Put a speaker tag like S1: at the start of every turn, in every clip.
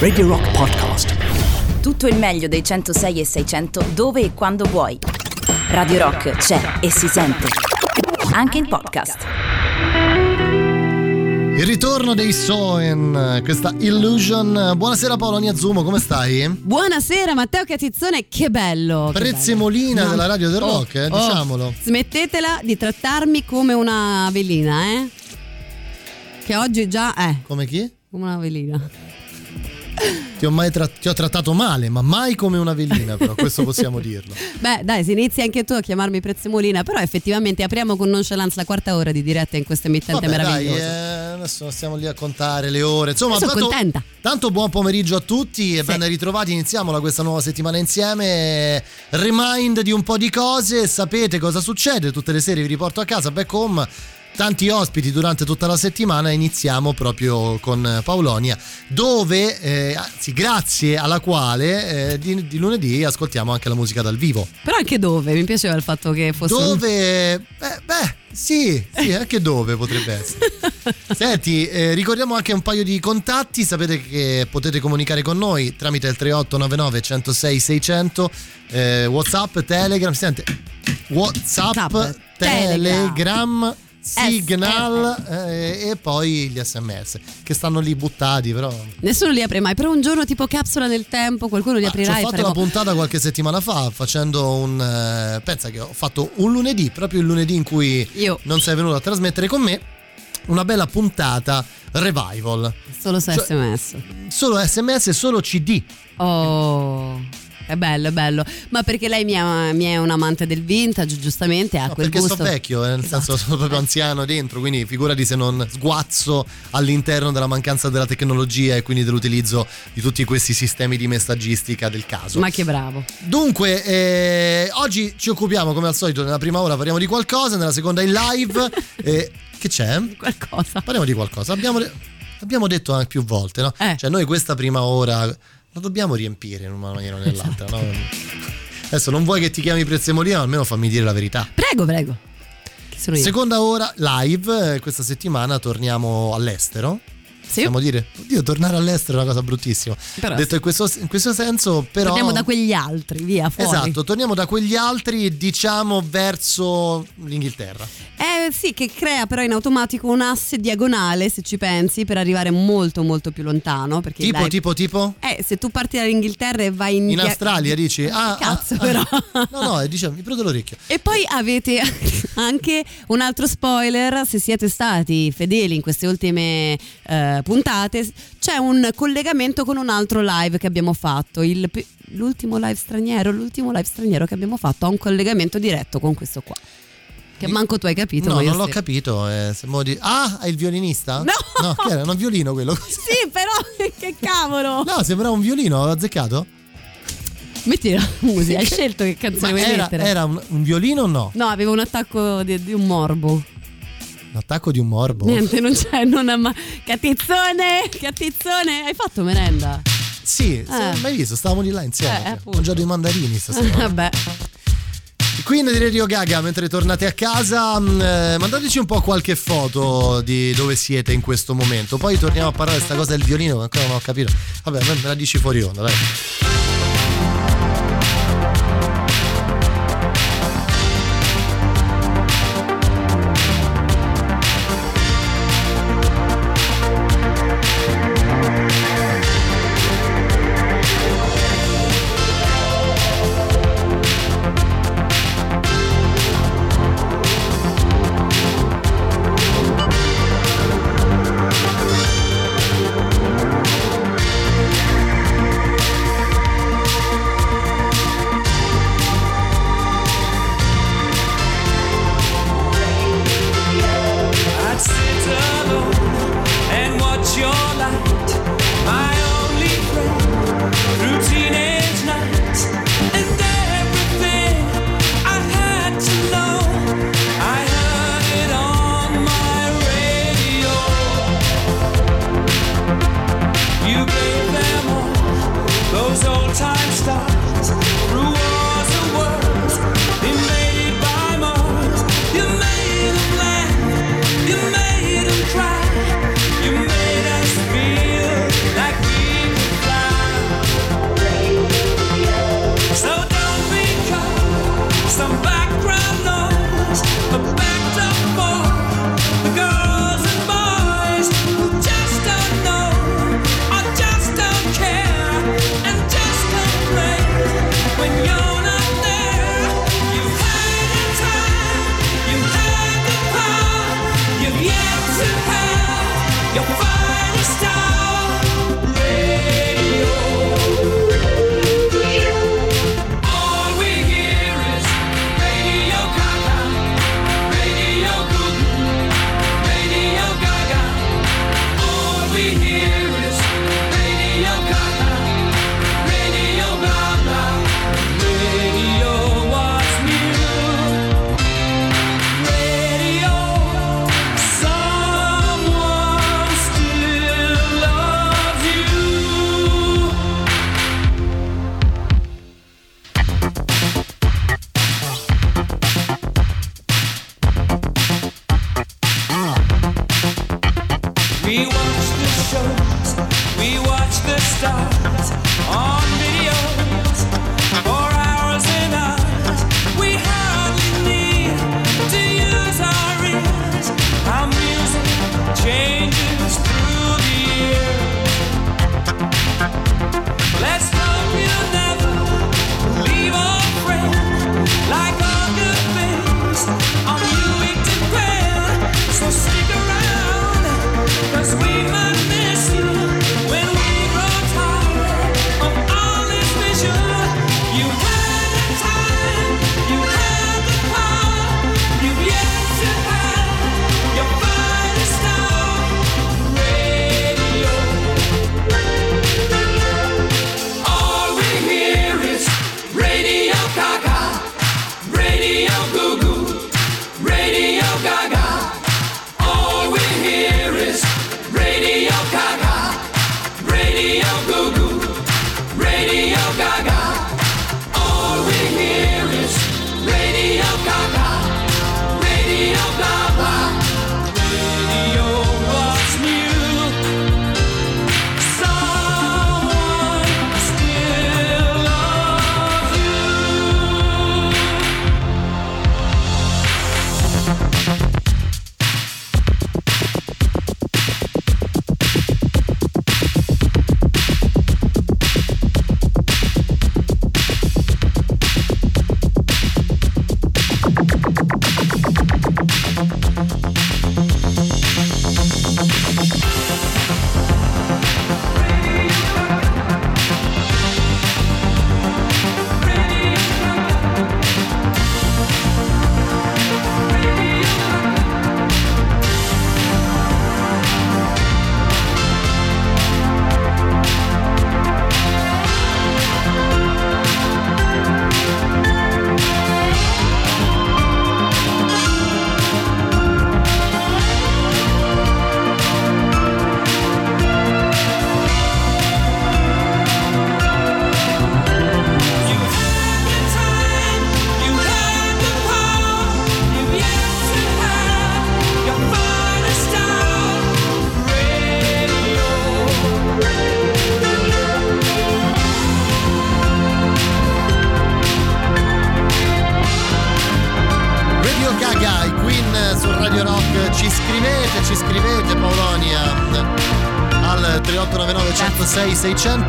S1: Radio Rock Podcast.
S2: Tutto il meglio dei 106 e 600 dove e quando vuoi. Radio Rock c'è e si sente. Anche in podcast.
S3: Il ritorno dei Soen, questa Illusion. Buonasera Paolo Niazzumo, come stai?
S4: Buonasera Matteo Catizzone, che bello!
S3: Prezzemolina della radio del
S4: Oh,
S3: rock, eh,
S4: oh.
S3: diciamolo.
S4: Smettetela di trattarmi come una velina, eh? Che oggi già è
S3: Come chi?
S4: come una velina.
S3: Ti ho, mai tra- ti ho trattato male, ma mai come una velina, però, questo possiamo dirlo.
S4: Beh, dai, se inizi anche tu a chiamarmi Prezzemolina, però effettivamente apriamo con nonchalance la quarta ora di diretta in questo emittente
S3: Vabbè, dai,
S4: meraviglioso.
S3: eh, adesso stiamo lì a contare le ore. Insomma,
S4: Sono
S3: tanto,
S4: contenta.
S3: tanto buon pomeriggio a tutti e
S4: Sì.
S3: ben ritrovati. Iniziamola questa nuova settimana insieme. Remind di un po' di cose. Sapete cosa succede? Tutte le sere vi riporto a casa, back home. Tanti ospiti durante tutta la settimana. Iniziamo proprio con Paolonia, dove, eh, anzi, grazie alla quale eh, di, di lunedì ascoltiamo anche la musica dal vivo.
S4: Però anche dove? Mi piaceva il fatto che fosse un-
S3: Dove? Beh, beh, sì, sì, anche dove potrebbe essere. Senti, eh, ricordiamo anche un paio di contatti, sapete che potete comunicare con noi tramite il 3899 106 600, eh, Whatsapp, Telegram, Whatsapp,
S4: Whatsapp,
S3: Telegram, Signal eh, e poi gli sms che stanno lì buttati però.
S4: Nessuno li apre mai, però un giorno tipo capsula nel tempo, qualcuno li
S3: ci
S4: aprirà
S3: ho fatto
S4: faremo...
S3: la puntata qualche settimana fa facendo un eh, pensa che ho fatto un lunedì proprio il lunedì in cui
S4: Io.
S3: non sei venuto a trasmettere con me una bella puntata revival.
S4: Solo se
S3: Cioè-
S4: sms.
S3: solo sms e solo cd
S4: Oh, è bello, è bello. Ma perché lei mi è, mi è un amante del vintage, giustamente, ha
S3: No,
S4: quel
S3: perché
S4: gusto.
S3: sto vecchio eh, nel senso sono proprio anziano dentro quindi figurati se non sguazzo all'interno della mancanza della tecnologia e quindi dell'utilizzo di tutti questi sistemi di messaggistica del caso
S4: Ma che bravo.
S3: Dunque, eh, oggi ci occupiamo come al solito nella prima ora parliamo di qualcosa, nella seconda in live. eh, che c'è?
S4: Qualcosa.
S3: Parliamo di qualcosa. Abbiamo, l'abbiamo detto anche più volte, no?
S4: Eh.
S3: Cioè, noi questa prima ora la dobbiamo riempire in una maniera o nell'altra, no? Adesso non vuoi che ti chiami Prezzemolina, ma almeno fammi dire la verità.
S4: Prego, prego.
S3: Seconda ora live, questa settimana torniamo all'estero.
S4: Sì.
S3: Possiamo dire, oddio, tornare all'estero è una cosa bruttissima.
S4: Però
S3: Detto in questo, in questo senso, però.
S4: Torniamo da quegli altri, via, fuori.
S3: Esatto, torniamo da quegli altri, diciamo, verso l'Inghilterra.
S4: Eh sì, che crea però in automatico un asse diagonale, se ci pensi, per arrivare molto molto più lontano. Perché
S3: Tipo,
S4: dai,
S3: tipo, tipo?
S4: Eh, se tu parti dall'Inghilterra e vai in...
S3: In
S4: dia-
S3: Australia dici? Ah,
S4: Cazzo,
S3: ah,
S4: però.
S3: ah. No, no, diciamo, mi prudo l'orecchio.
S4: E poi avete anche un altro spoiler, se siete stati fedeli in queste ultime eh, puntate, c'è un collegamento con un altro live che abbiamo fatto, il l'ultimo live straniero, l'ultimo live straniero che abbiamo fatto ha un collegamento diretto con questo qua. Che manco tu hai capito.
S3: No, non l'ho
S4: sì.
S3: capito. eh, di- Ah, è il violinista?
S4: No!
S3: No, che era? Un violino quello?
S4: Sì, però che cavolo!
S3: No, sembrava un violino, ho azzeccato?
S4: Metti la musica, hai scelto che canzone
S3: Ma
S4: vuoi
S3: era,
S4: mettere.
S3: era un, un violino o no?
S4: No, avevo un attacco di, di un morbo.
S3: Un attacco di un morbo.
S4: Niente, non c'è, non ha ma... Cattizzone! Cattizzone! Hai fatto merenda?
S3: Sì, sì,
S4: Eh.
S3: mai visto, stavamo di là insieme.
S4: Eh,
S3: mangiato i mandarini stasera.
S4: Vabbè.
S3: Queen di Radio Gaga, mentre tornate a casa, mh, eh, mandateci un po' qualche foto di dove siete in questo momento. Poi torniamo a parlare di questa cosa del violino, che ancora non ho capito. Vabbè, me la dici fuori onda, dai.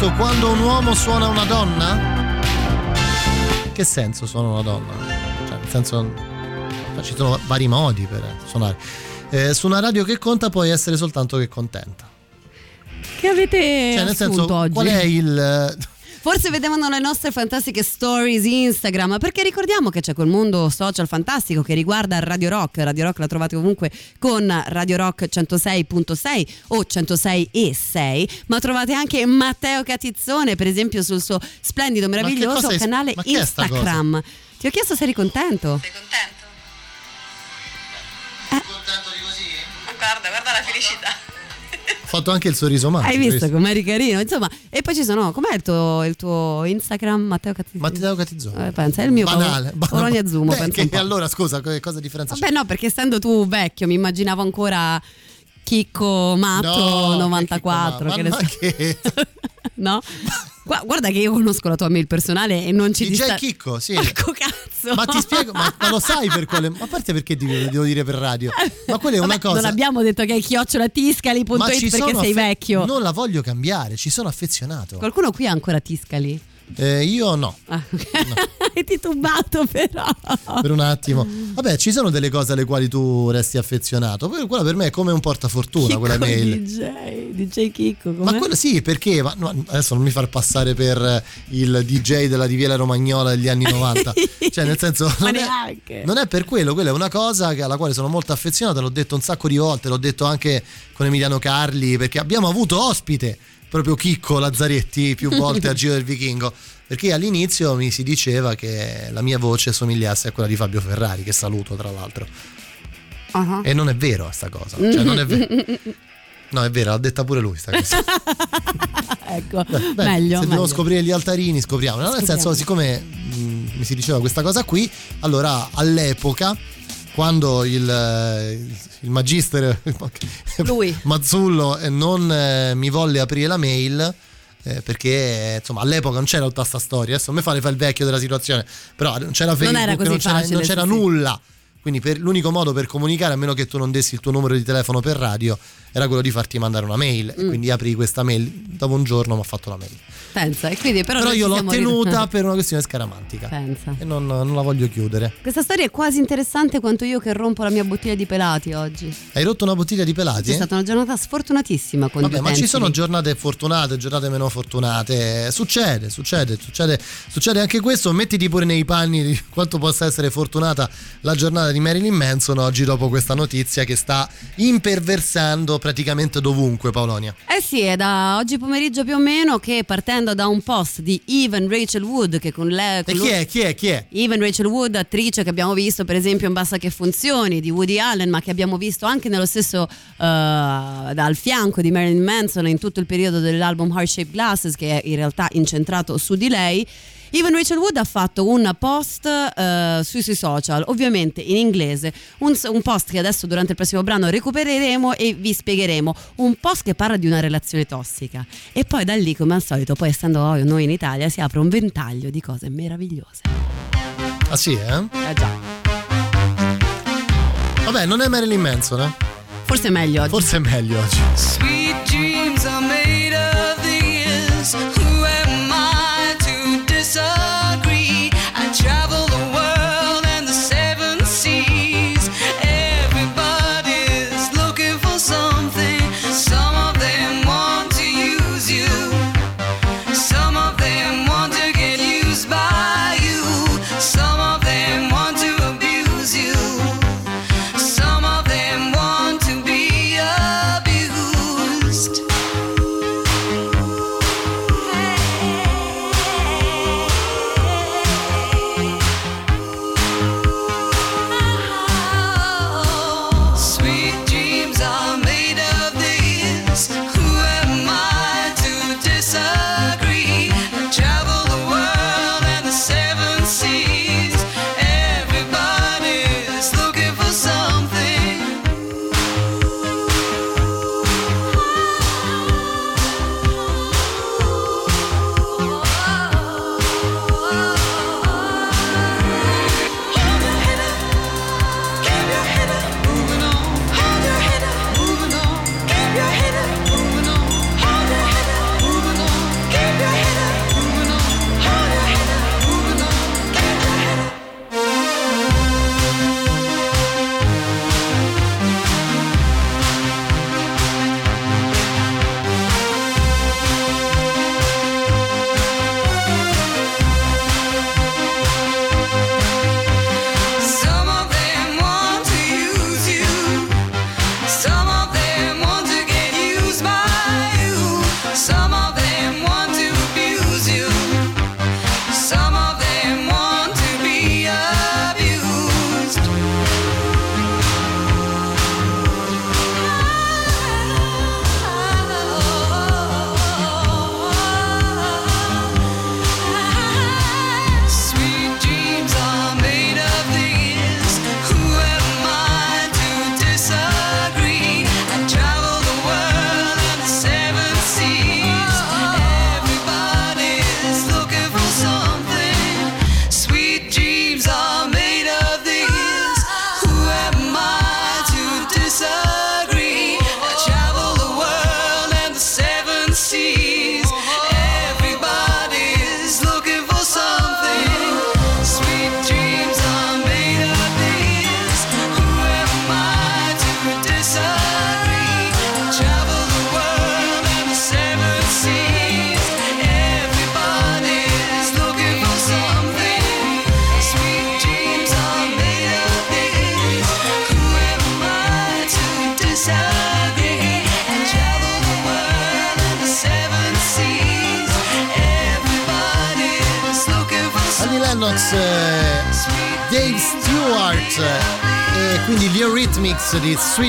S3: 600 quando un uomo suona una donna? Che senso suona una donna? Cioè, nel senso ci sono vari modi per suonare. Eh, su una radio che conta puoi essere soltanto che contenta.
S4: Che avete
S3: Cioè, nel senso,
S4: oggi?
S3: qual è il
S4: Forse vedevano le nostre fantastiche stories Instagram, perché ricordiamo che c'è quel mondo social fantastico che riguarda Radio Rock. Radio Rock la trovate ovunque con Radio Rock 106.6 o 106 e 6, ma trovate anche Matteo Catizzone, per esempio, sul suo splendido, meraviglioso canale Instagram. Ti ho chiesto se eri contento.
S5: Sei contento?
S3: contento di così?
S5: Guarda, guarda la felicità.
S3: Fatto anche il sorriso magico.
S4: Hai visto com'eri carino? Insomma, e poi ci sono, com'è il tuo, il tuo Instagram, Matteo Catizzone?
S3: Matteo Catizzone.
S4: Eh, pensa, è il mio
S3: banale.
S4: Paolo- Polonia Zumo,
S3: Beh,
S4: pensa
S3: che allora scusa, cosa differenza c'è?
S4: Vabbè, no, perché essendo tu vecchio, mi immaginavo ancora Chicco Matto
S3: No,
S4: 94.
S3: che
S4: ne
S3: Ma-
S4: so.
S3: ma che-
S4: no? Gua- Guarda che io conosco la tua mail personale e non ci
S3: DJ
S4: dista-
S3: Chicco, sì.
S4: Porco cazzo.
S3: Ma ti spiego, ma, ma lo sai per quale? Ma a parte perché ti devo dire per radio? Ma quella è una
S4: Vabbè,
S3: cosa.
S4: Non abbiamo detto che è chiocciolatiscali.it perché sei
S3: affe-
S4: vecchio.
S3: Non la voglio cambiare, ci sono affezionato.
S4: Qualcuno qui ha ancora Tiscali?
S3: Eh, io no,
S4: Ah, ok. Hai titubato però.
S3: per un attimo. Vabbè, ci sono delle cose alle quali tu resti affezionato. Quella per me è come un portafortuna,
S4: Chicco
S3: quella mail.
S4: DJ, DJ Chicco,
S3: Ma quello sì, perché? Ma, no, adesso non mi far passare per il DJ della Riviera Romagnola degli anni 90. cioè, nel senso.
S4: Ma
S3: non è-. Non è per quello, quella è una cosa che- alla quale sono molto affezionato, l'ho detto un sacco di volte, l'ho detto anche con Emiliano Carli, perché abbiamo avuto ospite proprio Chicco Lazzaretti più volte a Giro del Vichingo, perché all'inizio mi si diceva che la mia voce somigliasse a quella di Fabio Ferrari, che saluto tra l'altro.
S4: Ah.
S3: E non è vero sta cosa, cioè non è vero. No, è vero, l'ha detta pure lui sta cosa.
S4: ecco,
S3: Beh,
S4: meglio.
S3: Se
S4: meglio.
S3: scoprire gli altarini, scopriamo. No, nel senso, siccome mh, mi si diceva questa cosa qui, allora all'epoca, quando il, eh, il magister
S4: Lui.
S3: Mazzullo eh, non eh, mi volle aprire la mail,
S6: eh, perché insomma all'epoca non c'era tutta sta storia. Adesso a me fare fa il vecchio della situazione, però non c'era Facebook,
S4: era così
S6: c'era,
S4: facile,
S6: non c'era
S4: sì.
S6: nulla. Quindi per- l'unico modo per comunicare, a meno che tu non dessi il tuo numero di telefono per radio, era quello di farti mandare una mail.
S4: Mm.
S6: Quindi apri questa mail. Dopo un giorno mi ha fatto la mail.
S4: Pensa, e quindi però,
S6: Però, io l'ho tenuta
S4: rit-
S6: per una questione scaramantica.
S4: Pensa.
S6: E non, non la voglio chiudere.
S4: Questa storia è quasi interessante quanto io che rompo la mia bottiglia di pelati oggi.
S6: Hai rotto una bottiglia di pelati?
S4: È stata una giornata sfortunatissima con
S6: Vabbè, ma ci sono giornate fortunate, giornate meno fortunate. Succede, succede, succede, succede anche questo. Mettiti pure nei panni di quanto possa essere fortunata la giornata di Marilyn Manson oggi dopo questa notizia che sta imperversando praticamente dovunque, Paolonia.
S4: Eh sì, è da oggi pomeriggio più o meno che partendo da un post di Even Rachel Wood che con lei...
S6: E
S4: con
S6: chi
S4: lui-
S6: è? Chi è? Chi è?
S4: Even Rachel Wood, attrice che abbiamo visto per esempio in Basta che funzioni di Woody Allen, ma che abbiamo visto anche nello stesso eh, dal fianco di Marilyn Manson in tutto il periodo dell'album Heart Shaped Glasses, che è in realtà incentrato su di lei. Even Rachel Wood ha fatto un post eh, sui suoi social, ovviamente in inglese, un, un post che adesso durante il prossimo brano recupereremo e vi spiegheremo. Un post che parla di una relazione tossica. E poi da lì, come al solito, poi essendo noi in Italia, si apre un ventaglio di cose meravigliose.
S6: Ah sì, eh?
S4: Eh già.
S6: Vabbè, non è Marilyn Manson, eh?
S4: Forse è meglio oggi.
S6: Forse è meglio oggi.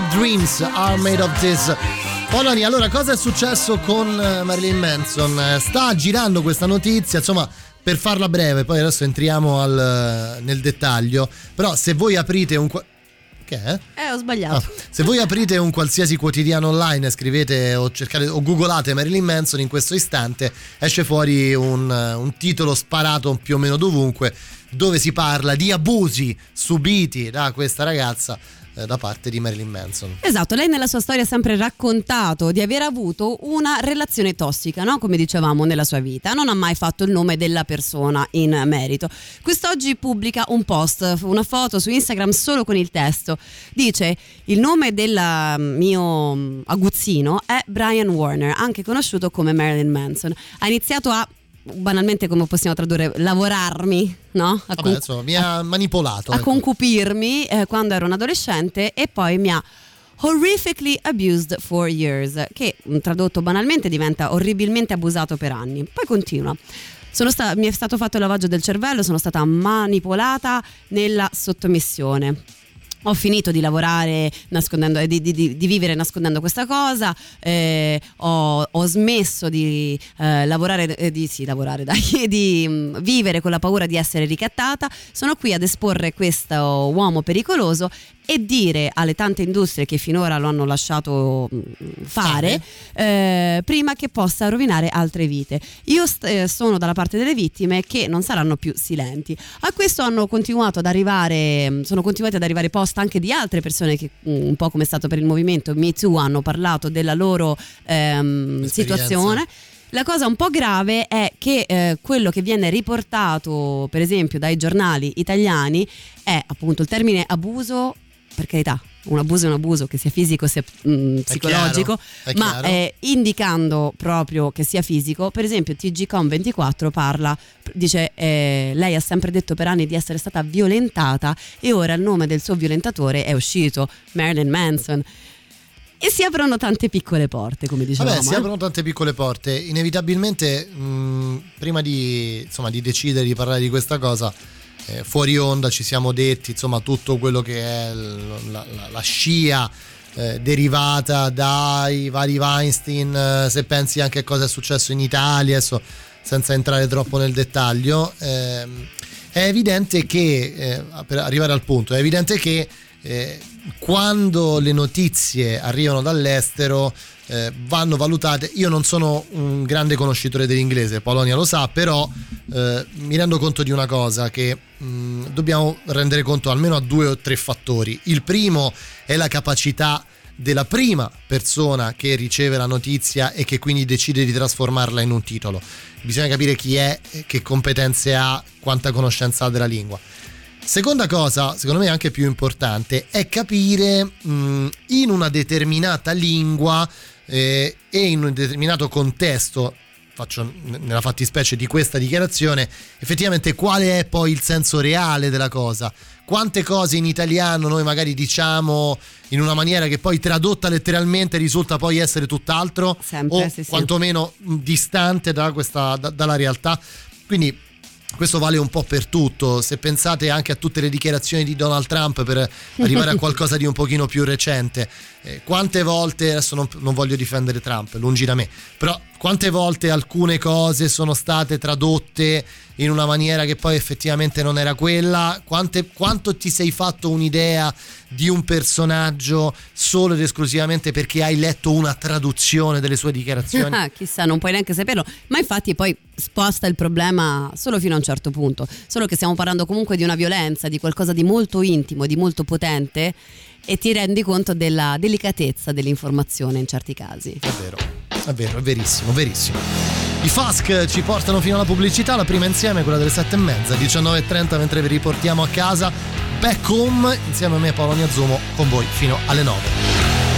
S3: Sweet Dreams Are Made of This.
S6: Poloni, allora cosa è successo con eh, Marilyn Manson? Eh, Sta girando questa notizia, insomma, per farla breve, poi adesso entriamo al, nel dettaglio, però se voi aprite un...
S3: Che è?
S4: Eh, ho sbagliato.
S3: Ah, se voi aprite un qualsiasi quotidiano online, scrivete o cercate o googolate Marilyn Manson in questo istante, esce fuori un, un titolo sparato più o meno dovunque dove si parla di abusi subiti da questa ragazza eh, da parte di Marilyn Manson.
S4: Esatto, lei nella sua storia ha sempre raccontato di aver avuto una relazione tossica, no? come dicevamo nella sua vita, non ha mai fatto il nome della persona in merito. Quest'oggi pubblica un post, una foto su Instagram solo con il testo. Dice il nome del mio mm, aguzzino è Brian Warner, anche conosciuto come Marilyn Manson. Ha iniziato a banalmente come possiamo tradurre lavorarmi no? a,
S3: Vabbè,
S4: con-
S3: insomma, mi ha manipolato.
S4: a
S3: ecco.
S4: concupirmi eh, quando ero un adolescente e poi mi ha horrifically abused for years che tradotto banalmente diventa orribilmente abusato per anni poi continua sono sta- mi è stato fatto il lavaggio del cervello sono stata manipolata nella sottomissione ho finito di lavorare nascondendo, di, di- di- di vivere nascondendo questa cosa, eh, ho, ho smesso di eh, lavorare, eh, di, sì, lavorare dai, di mm, vivere con la paura di essere ricattata, sono qui ad esporre questo uomo pericoloso e dire alle tante industrie che finora lo hanno lasciato mm, fare eh, prima che possa rovinare altre vite. Io st- eh, sono dalla parte delle vittime che non saranno più silenti. A questo hanno continuato ad arrivare, mm, sono continuati ad arrivare post anche di altre persone che mm, un po' come è stato per il movimento Me Too hanno parlato della loro ehm, situazione. La cosa un po' grave è che eh, quello che viene riportato, per esempio, dai giornali italiani è appunto il termine abuso, per carità, un abuso è un abuso, che sia fisico sia mh, psicologico,
S3: chiaro, è
S4: ma eh, indicando proprio che sia fisico, per esempio TGCOM24 parla, dice eh, lei ha sempre detto per anni di essere stata violentata e ora il nome del suo violentatore è uscito, Marilyn Manson. E si aprono tante piccole porte, come dicevamo.
S3: Vabbè, si
S4: eh.
S3: aprono tante piccole porte. Inevitabilmente, mh, prima di, insomma, di decidere di parlare di questa cosa, eh, fuori onda ci siamo detti insomma tutto quello che è la, la- la scia eh, derivata dai vari Weinstein, eh, se pensi anche a cosa è successo in Italia, adesso senza entrare troppo nel dettaglio, ehm, è evidente che, eh, per arrivare al punto, è evidente che eh, quando le notizie arrivano dall'estero eh, vanno valutate. Io non sono un grande conoscitore dell'inglese, Polonia lo sa, però eh, mi rendo conto di una cosa che mh, dobbiamo rendere conto almeno a due o tre fattori. Il primo è la capacità della prima persona che riceve la notizia e che quindi decide di trasformarla in un titolo. Bisogna capire chi è, che competenze ha, quanta conoscenza ha della lingua. Seconda cosa, secondo me anche più importante, è capire mh, in una determinata lingua eh, e in un determinato contesto, faccio nella fattispecie di questa dichiarazione, effettivamente quale è poi il senso reale della cosa. Quante cose in italiano noi magari diciamo in una maniera che poi tradotta letteralmente risulta poi essere tutt'altro
S4: Sempre,
S3: o
S4: sì, sì.
S3: quantomeno mh, distante da questa, da- dalla realtà. Quindi questo vale un po' per tutto. Se pensate anche a tutte le dichiarazioni di Donald Trump per arrivare a qualcosa di un pochino più recente, eh, quante volte, adesso non, non voglio difendere Trump, lungi da me, però quante volte alcune cose sono state tradotte in una maniera che poi effettivamente non era quella, Quante- quanto ti sei fatto un'idea di un personaggio solo ed esclusivamente perché hai letto una traduzione delle sue dichiarazioni?
S4: Ah, chissà, non puoi neanche saperlo. Ma infatti poi sposta il problema solo fino a un certo punto. Solo che stiamo parlando comunque di una violenza, di qualcosa di molto intimo, di molto potente e ti rendi conto della delicatezza dell'informazione in certi casi.
S3: È vero, è vero, è verissimo, verissimo. I Fask ci portano fino alla pubblicità, la prima insieme, quella delle sette e mezza, 19.30 mentre vi riportiamo a casa. Back home insieme a me Paolo Niazzumo con voi fino alle 9.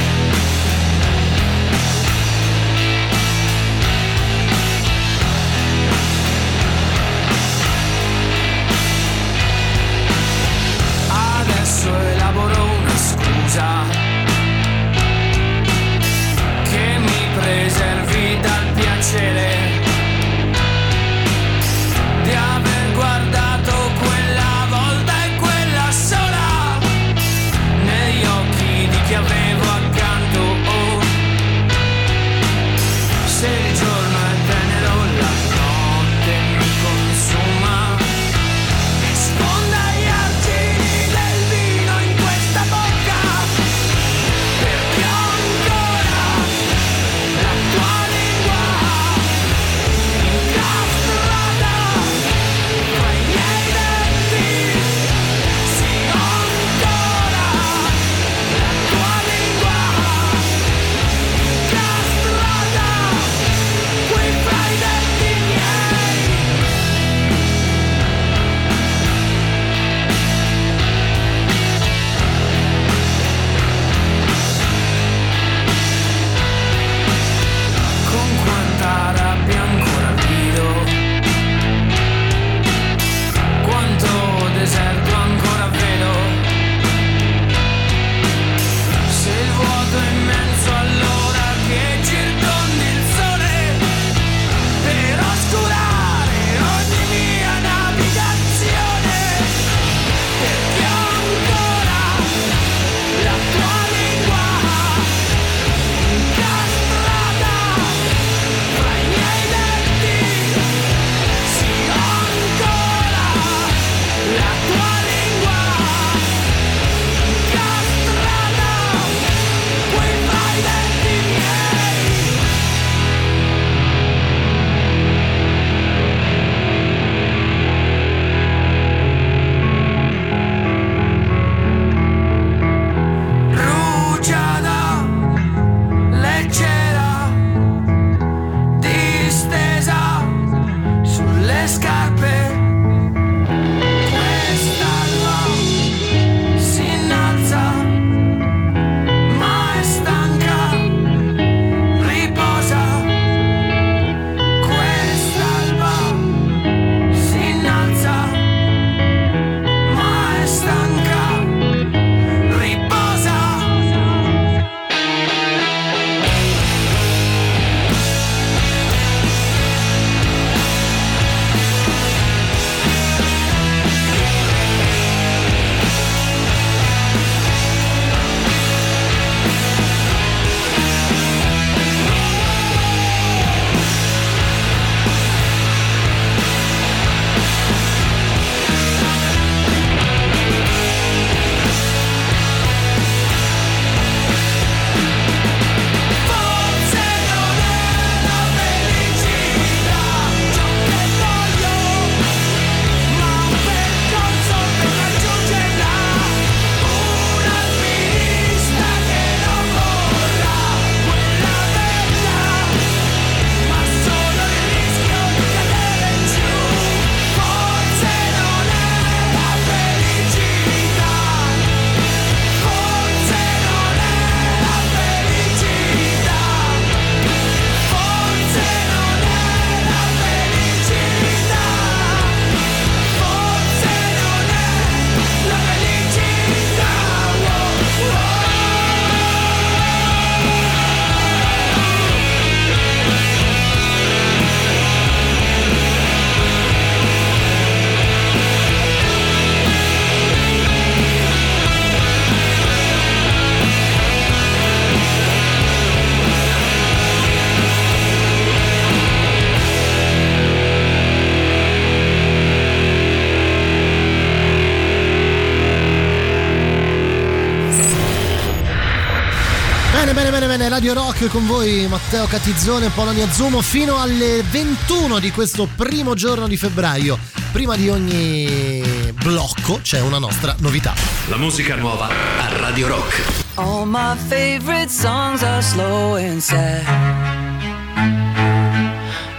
S3: Radio Rock con voi Matteo Catizzone e Polonia Zumo fino alle 21 di questo primo giorno di febbraio. Prima di ogni blocco c'è una nostra novità.
S1: La musica nuova a Radio Rock.
S6: All my favorite songs are slow and sad.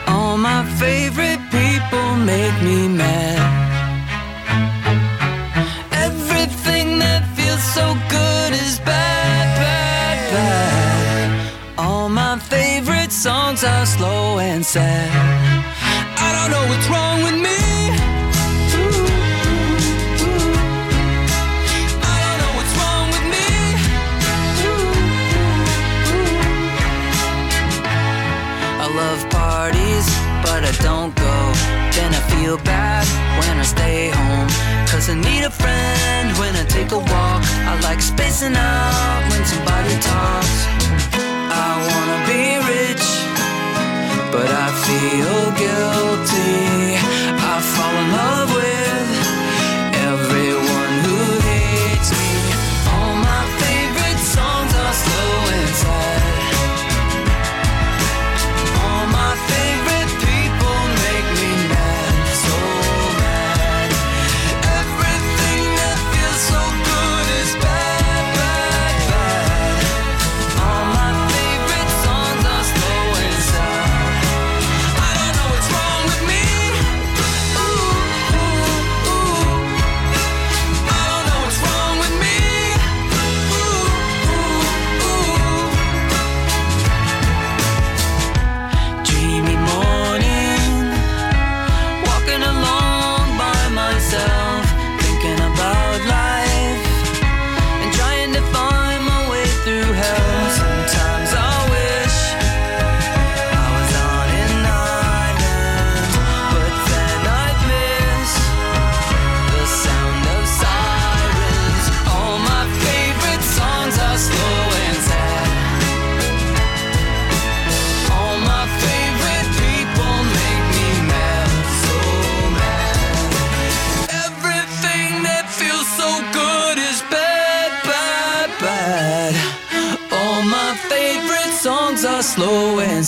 S6: All my favorite people make me mad. Favorite songs are slow and sad. I don't know what's wrong with me. Parties, but I don't go. Then I feel bad when I stay home. Cause I need a friend when I take a walk. I like spacing out when somebody talks. I wanna be but I feel guilty. I fall in love with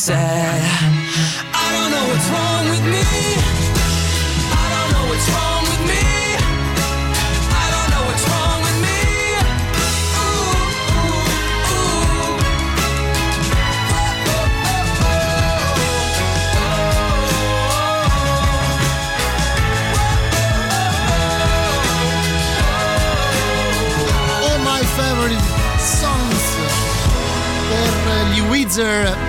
S6: I don't know what's wrong with me. I don't know what's wrong with me. I don't know what's wrong with me.
S3: Songs per gli Wizard.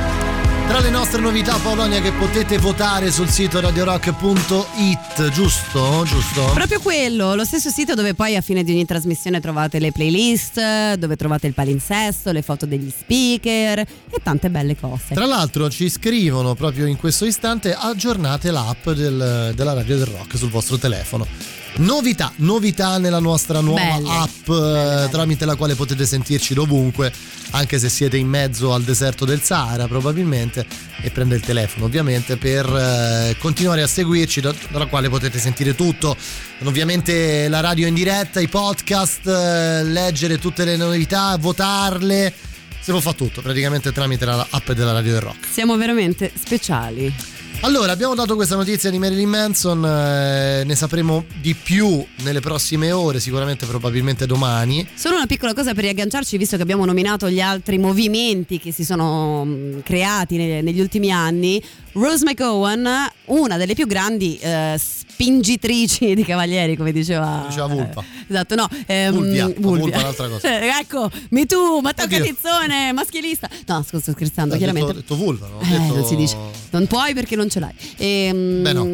S3: Tra le nostre novità Polonia che potete votare sul sito radiorock.it, giusto? Giusto?
S4: Proprio quello, lo stesso sito dove poi a fine di ogni trasmissione trovate le playlist, dove trovate il palinsesto, le foto degli speaker e tante belle cose.
S3: Tra l'altro ci scrivono proprio in questo istante aggiornate l'app del- della Radio del Rock sul vostro telefono. Novità, novità nella nostra nuova
S4: Belle.
S3: app eh, tramite la quale potete sentirci dovunque, anche se siete in mezzo al deserto del Sahara probabilmente, e prende il telefono ovviamente per eh, continuare a seguirci, da- dalla quale potete sentire tutto, ovviamente la radio in diretta, i podcast, eh, leggere tutte le novità, votarle, si può fare tutto praticamente tramite l'app della Radio del Rock.
S4: Siamo veramente speciali.
S3: Allora, abbiamo dato questa notizia di Marilyn Manson, eh, ne sapremo di più nelle prossime ore, sicuramente probabilmente domani.
S4: Solo una piccola cosa per riagganciarci, visto che abbiamo nominato gli altri movimenti che si sono mh, creati ne- negli ultimi anni. Rose McGowan, una delle più grandi eh, spingitrici di cavalieri, come diceva.
S3: Diceva Vulpa.
S4: eh, esatto, no. ehm,
S3: Vulvia,
S4: Vulvia.
S3: Vulpa è un'altra cosa.
S4: Eh, ecco, mi tu, Matteo
S3: Oddio.
S4: Catizzone, maschilista. No, scusa, sto scherzando,
S3: Ho detto,
S4: chiaramente.
S3: ho detto vulva, no? Ho
S4: Eh,
S3: detto-
S4: non si dice. Non puoi perché non ce l'hai. Ehm,
S3: Beh, no,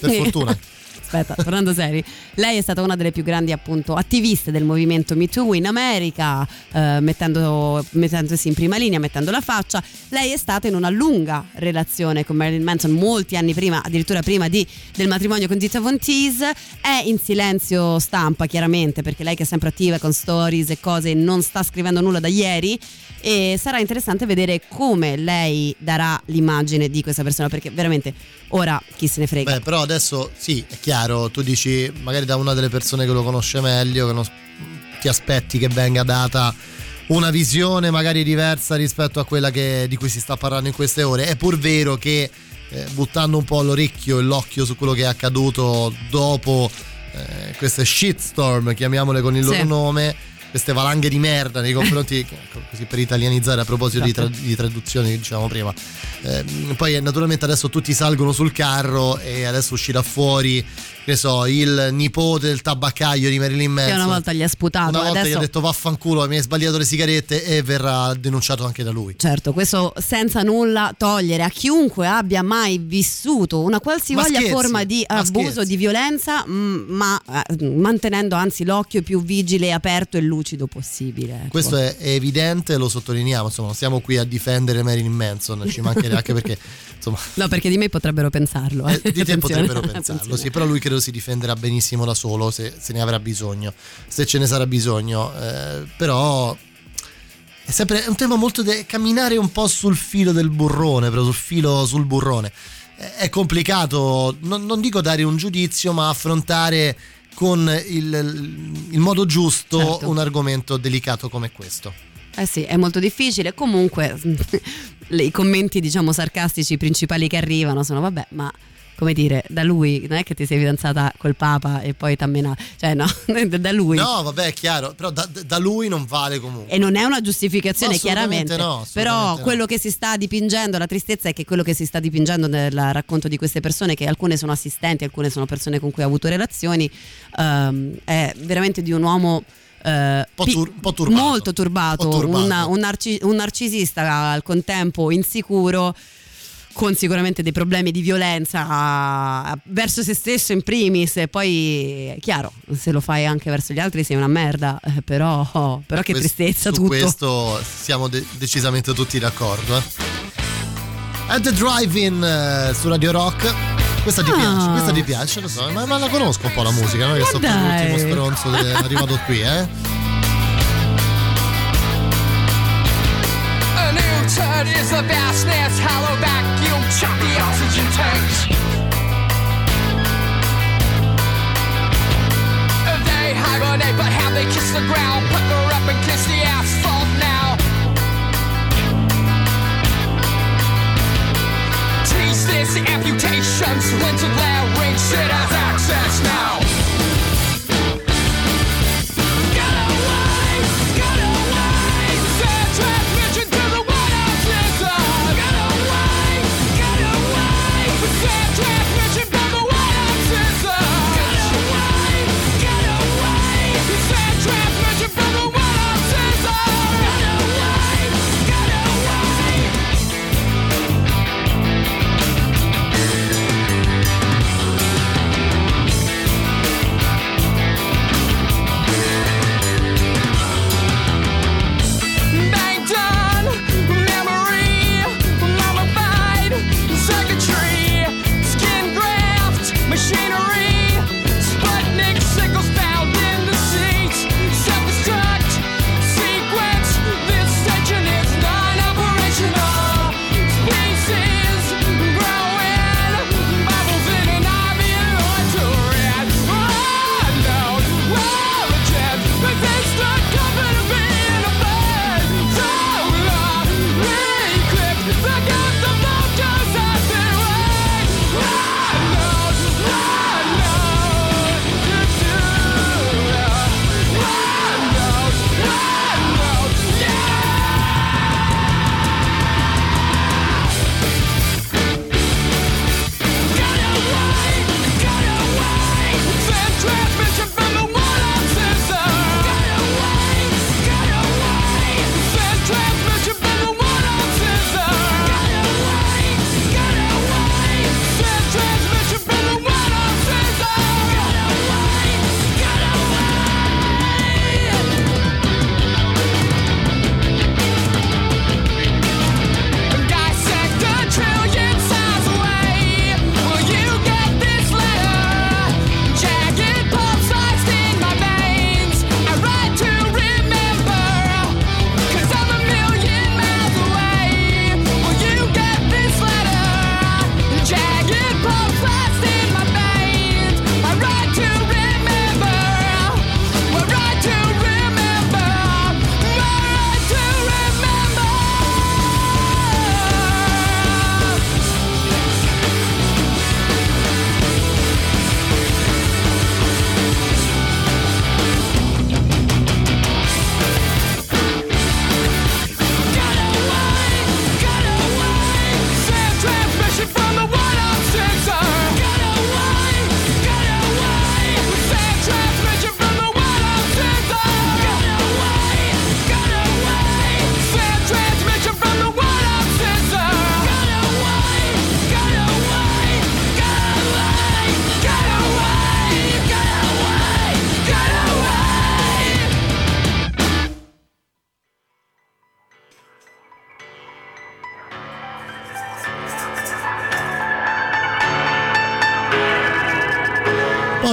S3: per fortuna.
S4: Aspetta, tornando seri, lei è stata una delle più grandi appunto attiviste del movimento Me Too in America, eh, mettendo, mettendosi in prima linea, mettendo la faccia. Lei è stata in una lunga relazione con Marilyn Manson molti anni prima, addirittura prima di- del matrimonio con Zita Von Teese. È in silenzio stampa chiaramente perché lei che è sempre attiva con stories e cose non sta scrivendo nulla da ieri e sarà interessante vedere come lei darà l'immagine di questa persona perché veramente ora chi se ne frega.
S3: Beh, però adesso sì, è chiaro, tu dici magari da una delle persone che lo conosce meglio, che non- ti aspetti che venga data una visione magari diversa rispetto a quella che- di cui si sta parlando in queste ore. È pur vero che eh, buttando un po' l'orecchio e l'occhio su quello che è accaduto dopo eh, queste shitstorm, chiamiamole con il
S4: Sì.
S3: loro nome, queste valanghe di merda nei confronti, così per italianizzare a proposito di, tra- di traduzioni che dicevamo prima. Eh, poi naturalmente adesso tutti salgono sul carro e adesso uscirà fuori, che so, il nipote del tabaccaio di Marilyn Manson.
S4: Che una volta gli ha sputato.
S3: Una volta gli
S4: Adesso
S3: ha detto vaffanculo, mi hai sbagliato le sigarette e verrà denunciato anche da lui.
S4: Certo, questo senza nulla togliere a chiunque abbia mai vissuto una qualsivoglia
S3: scherzi,
S4: forma di abuso, di violenza, ma eh, mantenendo anzi l'occhio più vigile, aperto e lucido possibile. ecco.
S3: Questo è, evidente, lo sottolineiamo, insomma, siamo qui a difendere Marilyn Manson, ci mancherebbe anche perché, insomma,
S4: No, perché di me potrebbero pensarlo. eh.
S3: eh, di te potrebbero pensarlo,
S4: attenzione.
S3: sì, però lui credo si difenderà benissimo da solo se, se ne avrà bisogno, se ce ne sarà bisogno, eh, però è sempre un tema molto da camminare un po' sul filo del burrone, però sul filo sul burrone. È- È complicato, non, non dico dare un giudizio, ma affrontare con il, il modo giusto
S4: Certo.
S3: un argomento delicato come questo.
S4: Eh sì, è molto difficile. Comunque, i commenti, diciamo, sarcastici principali che arrivano sono: vabbè, ma come dire, da lui non è che ti sei fidanzata col Papa e poi t'ha menato. Cioè, no, da lui.
S3: No, vabbè, è chiaro, però da, da lui non vale comunque.
S4: E non è una giustificazione,
S3: No,
S4: chiaramente.
S3: no,
S4: Però
S3: assolutamente
S4: quello
S3: no.
S4: che si sta dipingendo, la tristezza è che quello che si sta dipingendo nel racconto di queste persone, che alcune sono assistenti, alcune sono persone con cui ha avuto relazioni, ehm, è veramente di un uomo. eh,
S3: po'
S4: pi-
S3: tur- un po' turbato.
S4: molto turbato,
S3: Un po' turbato.
S4: una- un, narci- un narcisista al contempo insicuro con sicuramente dei problemi di violenza verso se stesso in primis e poi è chiaro se lo fai anche verso gli altri sei una merda eh, però, però che
S3: Quest-
S4: tristezza
S3: su
S4: tutto
S3: questo siamo de- decisamente tutti d'accordo. Eh. At the Drive-In eh, su Radio Rock. Questa ti
S4: Ah.
S3: piace, questa ti piace, lo so, ma, ma la conosco un po' la musica, non è che
S4: dai.
S3: l'ultimo stronzo è arrivato qui, eh.
S7: Is the bassnet's hollow vacuum, chop the oxygen tanks. They hibernate, but how they kiss the ground, pucker up and kiss the asphalt now. Tease this amputations, winter glare ring shit has access now.
S3: Take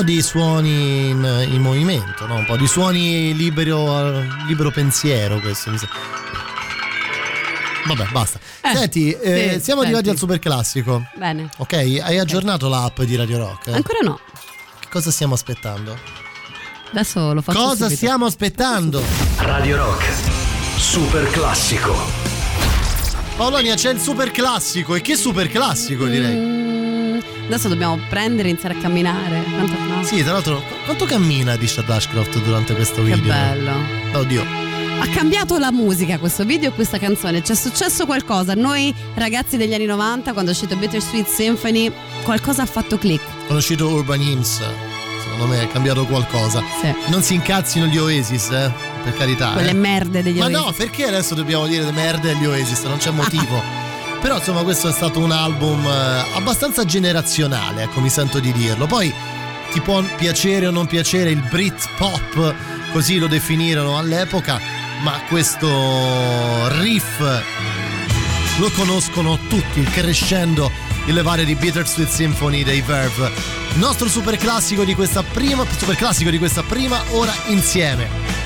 S3: di suoni in, in movimento, no? un po' di suoni libero, libero pensiero. Questo mi sa. Vabbè, basta.
S4: Eh,
S3: Senti, eh,
S4: sì,
S3: siamo arrivati
S4: senti.
S3: al super classico.
S4: Bene.
S3: Ok, hai aggiornato l'app di Radio Rock?
S4: Ancora no.
S3: Che cosa stiamo aspettando?
S4: Adesso lo faccio
S3: Cosa
S4: subito.
S3: stiamo aspettando?
S1: Radio Rock. Super classico.
S3: Paolonia c'è il super classico e che super classico direi.
S4: Mm, adesso dobbiamo prendere e iniziare a camminare. Quanto, no?
S3: Sì, tra l'altro, qu- quanto cammina Disha Ashcroft durante questo
S4: Che
S3: video?
S4: bello.
S3: Oddio.
S4: Ha cambiato la musica questo video e questa canzone. C'è successo qualcosa. Noi ragazzi degli anni 90, quando è uscito Bittersweet Symphony, qualcosa ha fatto click.
S3: Quando è uscito Urban Hymns, secondo me è cambiato qualcosa.
S4: Sì.
S3: Non si incazzino gli Oasis, eh? Per carità.
S4: Quelle
S3: eh.
S4: merde degli
S3: Ma
S4: Oasis.
S3: no, perché adesso dobbiamo dire le merde agli Oasis? Non c'è motivo. Però insomma questo è stato un album eh, abbastanza generazionale, ecco mi sento di dirlo. Poi ti può piacere o non piacere il Brit Pop, così lo definirono all'epoca, ma questo riff lo conoscono tutti, il crescendo, il levare di Bittersweet Symphony dei Verve. Nostro super classico di questa prima, super classico di questa prima ora insieme.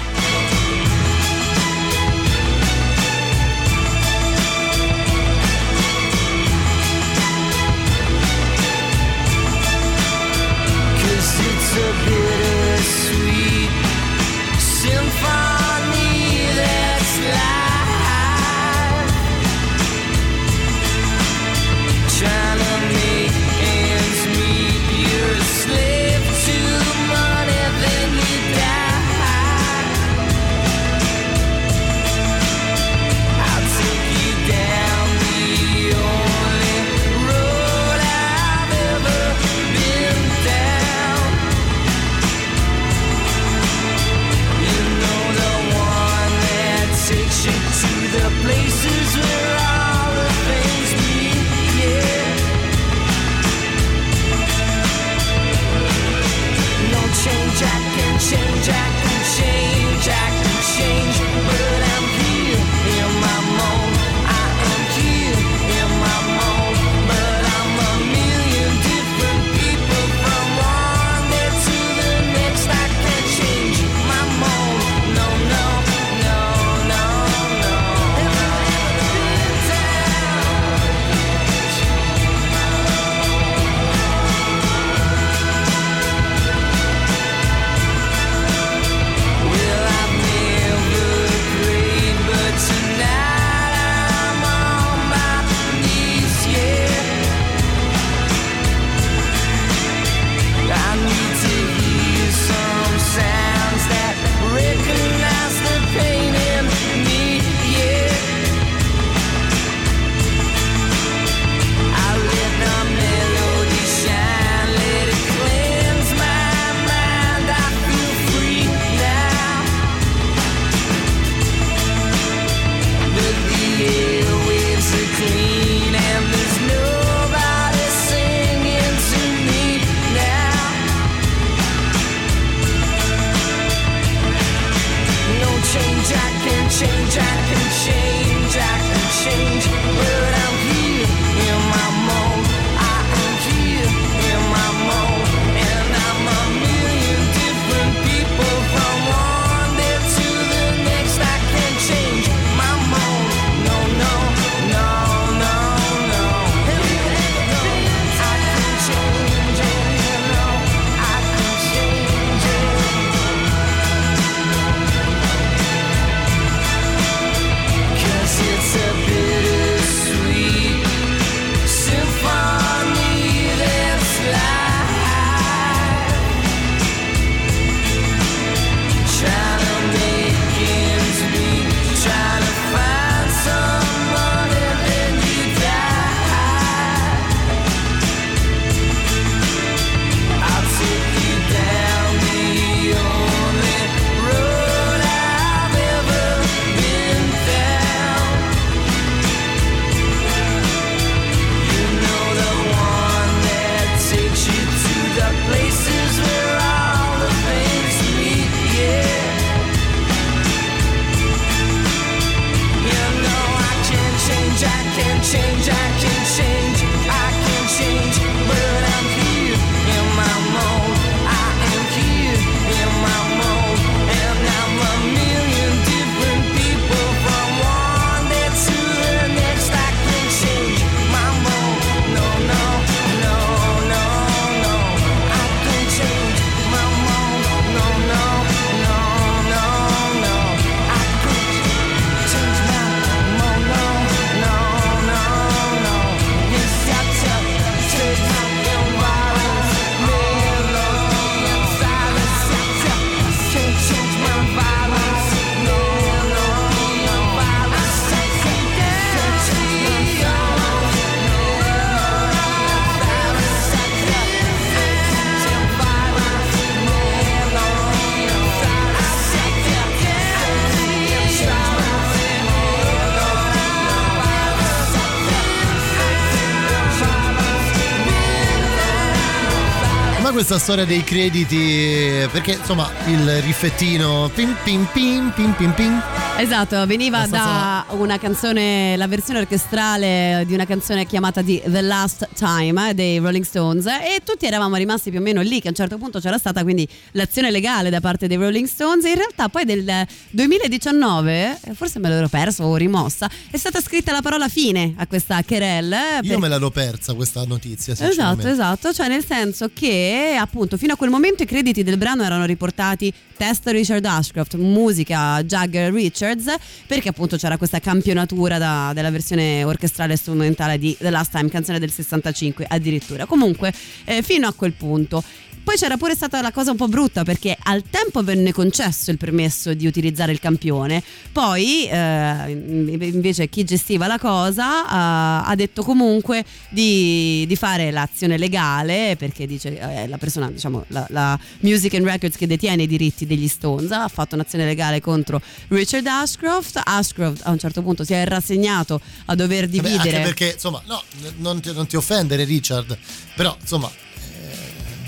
S3: Questa storia dei crediti? Perché insomma il riffettino pim pim pim pim pim pim.
S4: Esatto, veniva da una canzone, la versione orchestrale di una canzone chiamata di The Last Time eh, dei Rolling Stones e tutti eravamo rimasti più o meno lì che a un certo punto c'era stata quindi l'azione legale da parte dei Rolling Stones e in realtà poi del 2019, eh, forse me l'ero perso o rimossa, è stata scritta la parola fine a questa querelle. eh,
S3: Io
S4: per-
S3: me l'ero persa questa notizia,
S4: Esatto, esatto, cioè nel senso che appunto fino a quel momento i crediti del brano erano riportati testo Richard Ashcroft, musica Jagger Richards, perché appunto c'era questa campionatura da- della versione orchestrale e strumentale di The Last Time, canzone del 65 addirittura. Comunque, eh, fino a quel punto. Poi c'era pure stata la cosa un po' brutta perché al tempo venne concesso il permesso di utilizzare il campione, poi eh, invece chi gestiva la cosa eh, ha detto comunque di, di fare l'azione legale perché dice eh, la persona, diciamo la, la Music and Records che detiene i diritti degli Stones ha fatto un'azione legale contro Richard Ashcroft. Ashcroft a un certo punto si è rassegnato a dover dividere.
S3: anche perché, insomma, no, non ti, non ti offendere, Richard, però, insomma,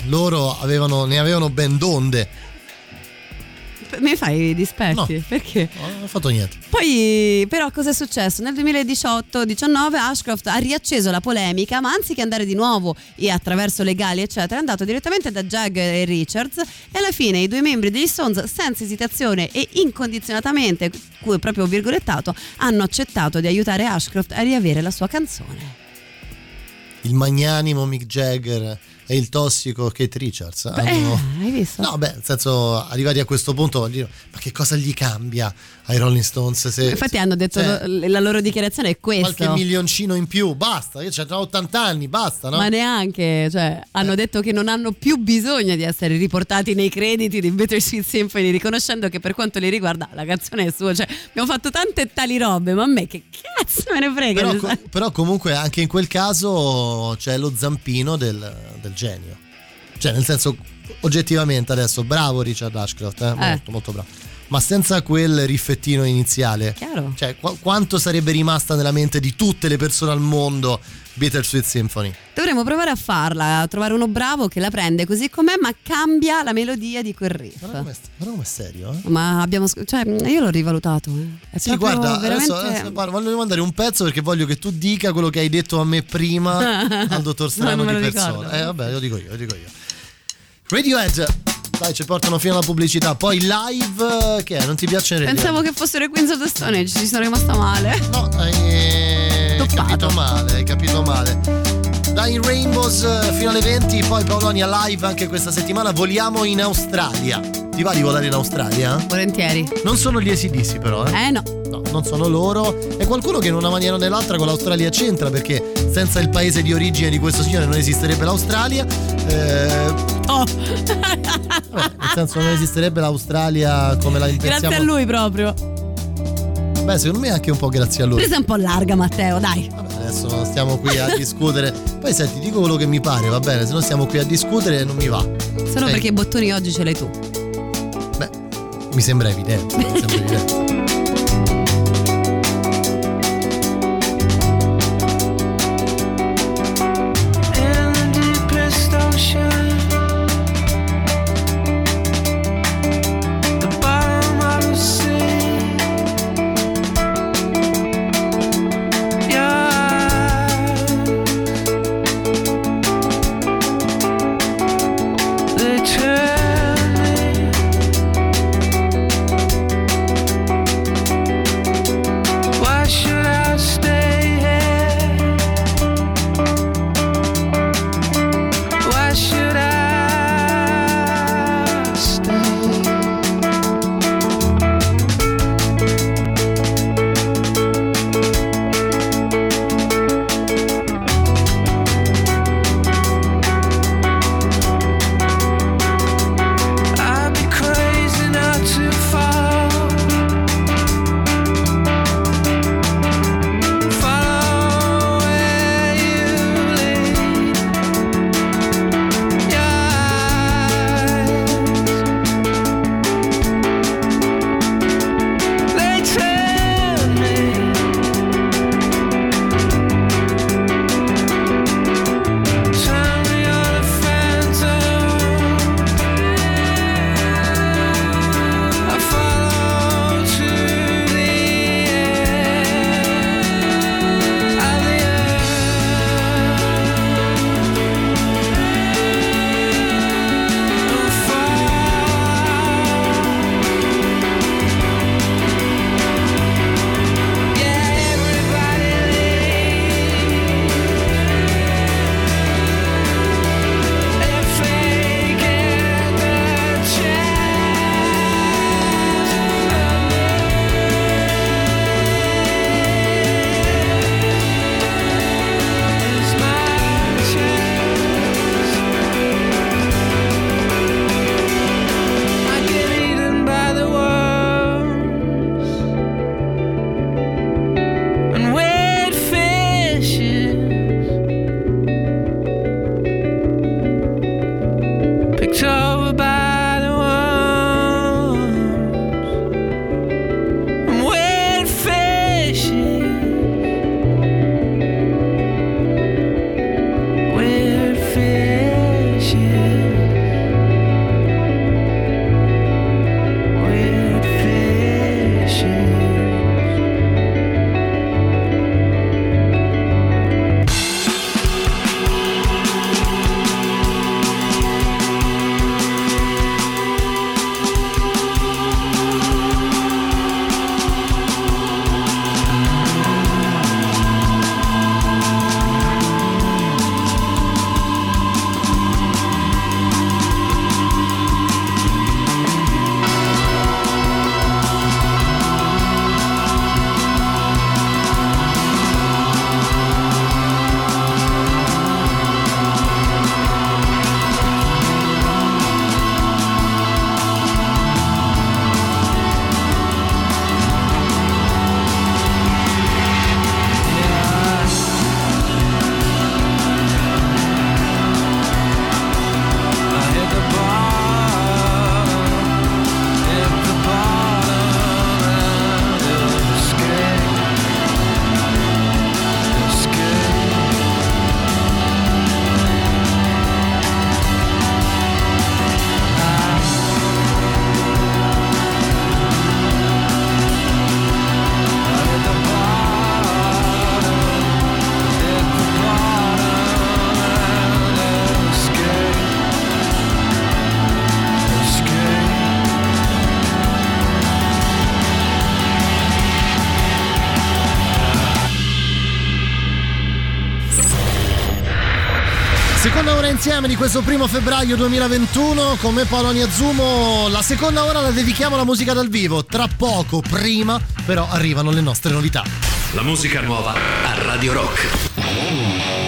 S3: loro avevano, ne avevano ben donde.
S4: Mi fai dispetti?
S3: No.
S4: Perché?
S3: No, non ho fatto niente.
S4: Poi, però, cosa è successo? Nel 2018-19 Ashcroft ha riacceso la polemica, ma anziché andare di nuovo e attraverso legali, eccetera, è andato direttamente da Jagger e Richards. E alla fine i due membri degli Stones, senza esitazione e incondizionatamente, proprio virgolettato, hanno accettato di aiutare Ashcroft a riavere la sua canzone.
S3: Il magnanimo Mick Jagger e il tossico Kate Richards
S4: Beh,
S3: hanno...
S4: hai visto?
S3: No, beh, nel senso, arrivati a questo punto, ma che cosa gli cambia ai Rolling Stones? Se,
S4: Infatti hanno detto
S3: cioè,
S4: la loro dichiarazione è questa.
S3: qualche milioncino in più, basta, io c'ho 80 anni, basta, no?
S4: Ma neanche, cioè, hanno
S3: Eh.
S4: detto che non hanno più bisogno di essere riportati nei crediti di Bittersweet Symphony, riconoscendo che per quanto li riguarda la canzone è sua. Cioè, abbiamo fatto tante tali robe, ma a me che cazzo me ne frega?
S3: Però,
S4: Cioè,
S3: co- però comunque anche in quel caso c'è lo zampino del, del genio. Cioè, nel senso, oggettivamente adesso, bravo Richard Ashcroft, eh, molto, molto bravo. Ma senza quel riffettino iniziale,
S4: Chiaro.
S3: cioè, qu- quanto sarebbe rimasta nella mente di tutte le persone al mondo Bittersweet Symphony?
S4: Dovremmo provare a farla, a trovare uno bravo che la prende così com'è, ma cambia la melodia di quel riff.
S3: Guarda com'è, com'è serio, eh?
S4: Ma abbiamo. Cioè, io l'ho rivalutato. eh.
S3: Sì, guarda,
S4: veramente.
S3: adesso, adesso guarda, voglio mandare un pezzo perché voglio che tu dica quello che hai detto a me prima al dottor
S4: No,
S3: Strano
S4: me
S3: di persona.
S4: ricordo.
S3: Eh, vabbè, lo dico io, lo dico io. Radiohead, dai, ci portano fino alla pubblicità. Poi live, eh, che è? Non ti piace Radiohead?
S4: Pensavo che fossero i Queens of the Stone Age, ci sono rimasta male.
S3: No, hai
S4: Toppato.
S3: capito male, hai capito male. Dai Rainbows eh, fino alle 20, poi Paolonia live anche questa settimana. Voliamo in Australia. Ti va di volare in Australia?
S4: Volentieri.
S3: Non sono gli ACDC però, eh?
S4: Eh no.
S3: No, non sono loro. È qualcuno che in una maniera o nell'altra con l'Australia c'entra perché senza il paese di origine di questo signore non esisterebbe l'Australia. Eh, Vabbè, nel senso non esisterebbe l'Australia come la
S4: grazie
S3: pensiamo.
S4: a lui proprio.
S3: Beh, secondo me anche un po' grazie a lui.
S4: Presa un po' larga, Matteo, dai.
S3: Vabbè, adesso non stiamo qui a discutere. Poi senti, dico quello che mi pare, va bene? Se non stiamo qui a discutere non mi va.
S4: Solo
S3: Sì.
S4: perché i bottoni oggi ce l'hai tu.
S3: Beh, mi sembra evidente. mi sembra evidente. Insieme di questo primo febbraio 2021 con me Paolo Niazumo. La seconda ora la dedichiamo alla musica dal vivo. Tra poco, prima, però arrivano le nostre novità.
S1: La musica nuova a Radio Rock.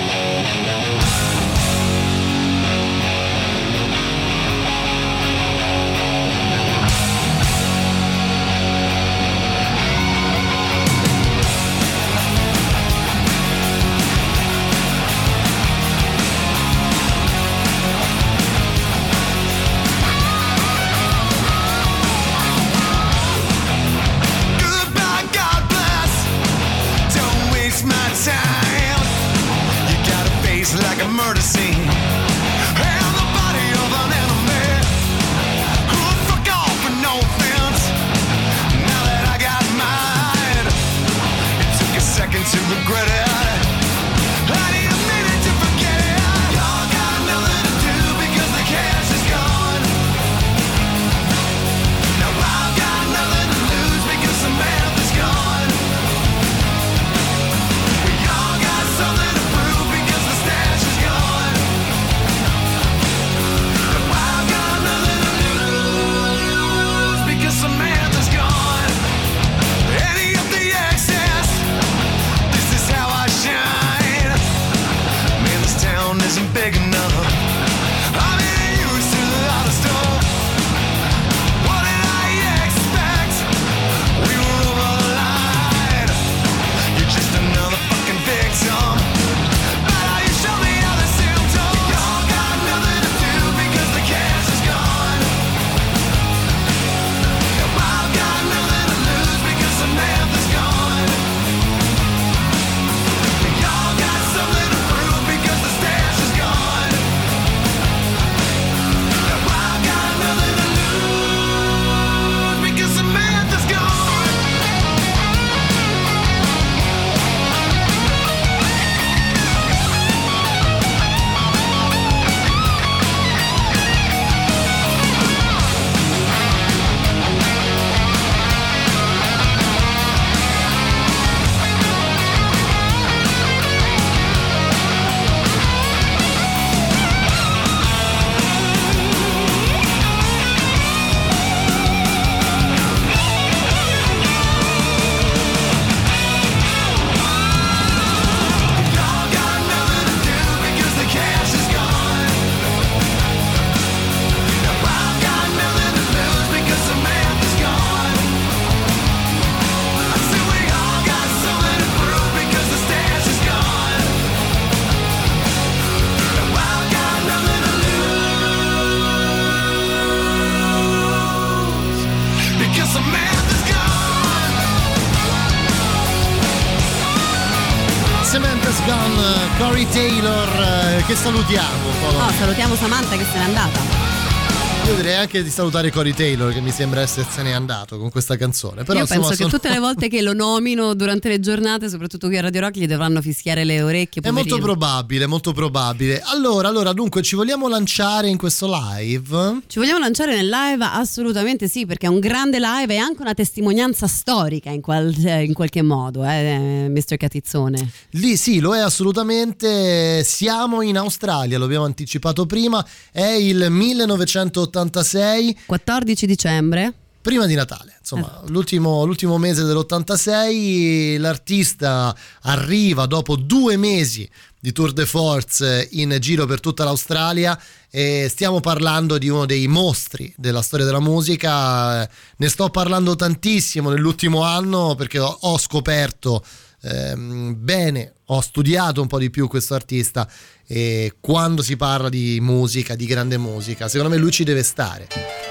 S3: Anche di salutare Corey Taylor che mi sembra essersene andato con questa canzone. Però,
S4: Io penso
S3: sono-
S4: che tutte le volte che lo nomino durante le giornate, soprattutto qui a Radio Rock, gli dovranno fischiare le orecchie.
S3: È molto
S4: poverino.
S3: probabile, molto probabile. Allora, allora, dunque, ci vogliamo lanciare in questo live?
S4: Ci vogliamo lanciare nel live? Assolutamente sì, perché è un grande live e anche una testimonianza storica in, qual- in qualche modo, eh, Mr. Catizzone.
S3: Lì sì, lo è assolutamente. Siamo in Australia, lo abbiamo anticipato prima. È il 1986,
S4: 14 dicembre.
S3: prima di Natale. Insomma, l'ultimo, l'ultimo mese dell'86. L'artista arriva dopo due mesi di tour de force in giro per tutta l'Australia. E stiamo parlando di uno dei mostri della storia della musica. Ne sto parlando tantissimo nell'ultimo anno perché ho, ho scoperto ehm, bene, ho studiato un po' di più questo artista e quando si parla di musica, di grande musica, secondo me lui ci deve stare,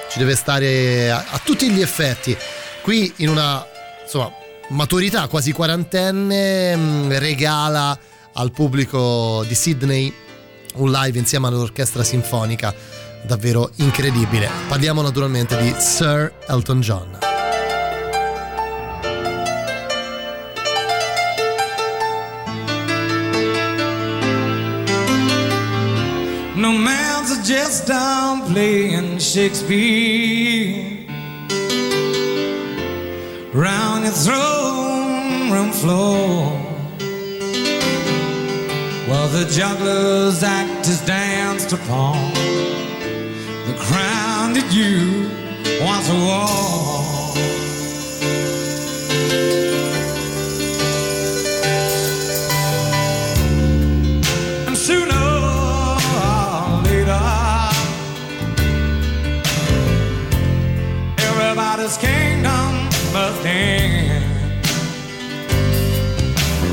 S3: ci deve stare a, a tutti gli effetti. Qui in una insomma, maturità quasi quarantenne mh, regala al pubblico di Sydney un live insieme all'orchestra sinfonica davvero incredibile. Parliamo naturalmente di Sir Elton John.
S8: Down playing Shakespeare. Round your throne room floor. While the juggler's act is danced upon. The crown that you once wore.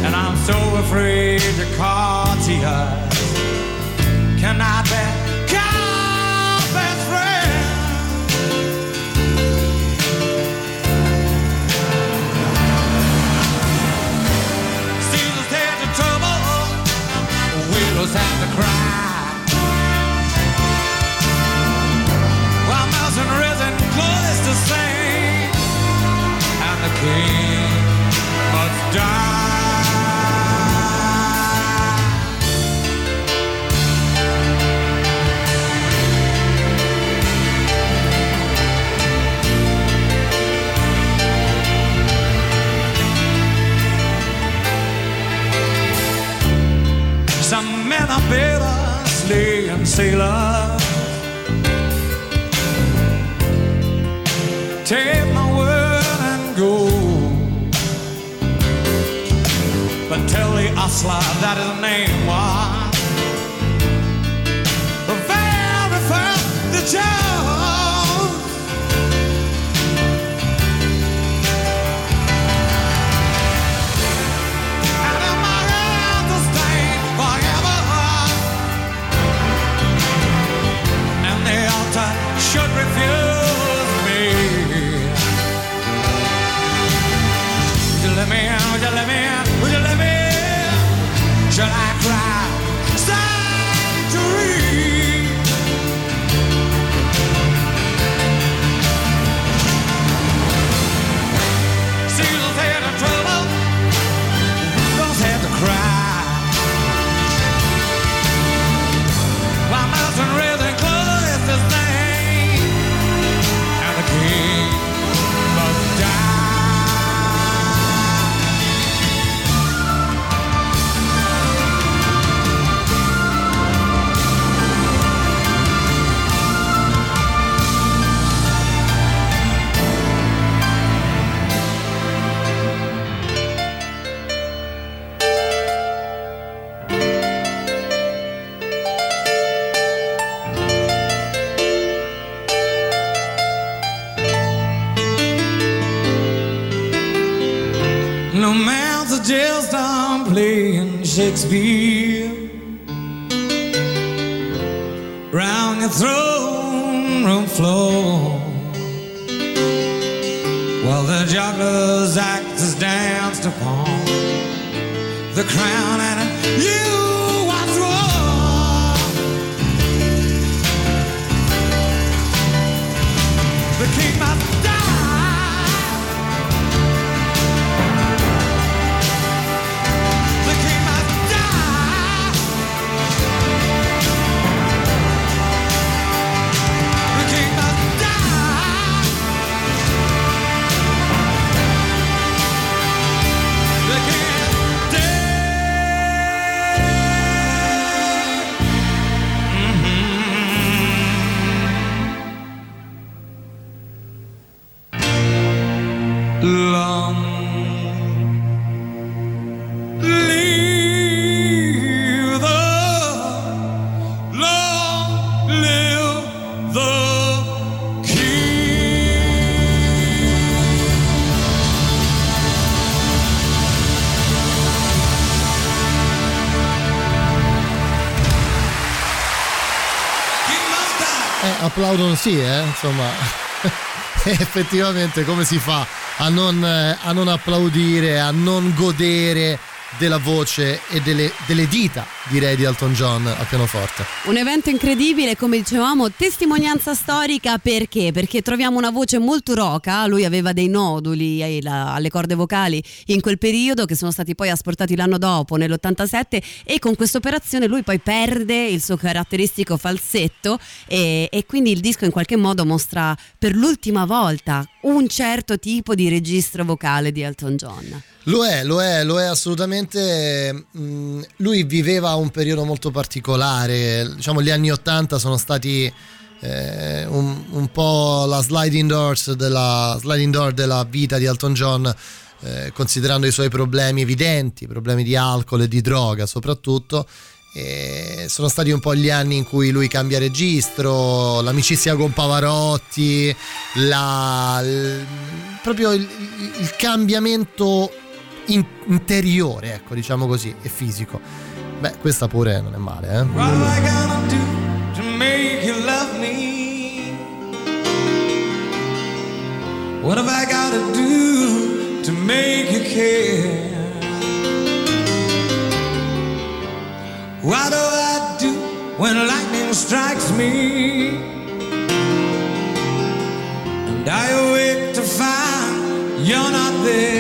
S8: And I'm so afraid Men are bitter, slaying sailors. Take my word and go. But tell the ostler that his name was the very first the chose. always
S3: be applaudono sì, eh, insomma. Effettivamente come si fa a non, eh, a non applaudire, a non godere della voce e delle, delle dita, direi, di Elton John al pianoforte.
S4: Un evento incredibile, come dicevamo, testimonianza storica perché? Perché troviamo una voce molto roca, lui aveva dei noduli alle corde vocali in quel periodo che sono stati poi asportati l'anno dopo, nell'87 e con questa operazione lui poi perde il suo caratteristico falsetto e, e quindi il disco in qualche modo mostra per l'ultima volta un certo tipo di registro vocale di Elton John.
S3: Lo è, lo è, lo è assolutamente. mm, Lui viveva un periodo molto particolare. Diciamo, gli anni Ottanta sono stati eh, un, un po' la sliding, doors della, sliding door della vita di Elton John, eh, considerando i suoi problemi evidenti, problemi di alcol e di droga soprattutto. E sono stati un po' gli anni in cui lui cambia registro, l'amicizia con Pavarotti, la- l- proprio il, il cambiamento in- interiore, ecco, diciamo così, e fisico. Beh, questa pure non è male, eh.
S8: What am I gonna do to make you love me? What have I gotta do to make you care? What do I do when lightning strikes me? And I awake to find you're not there.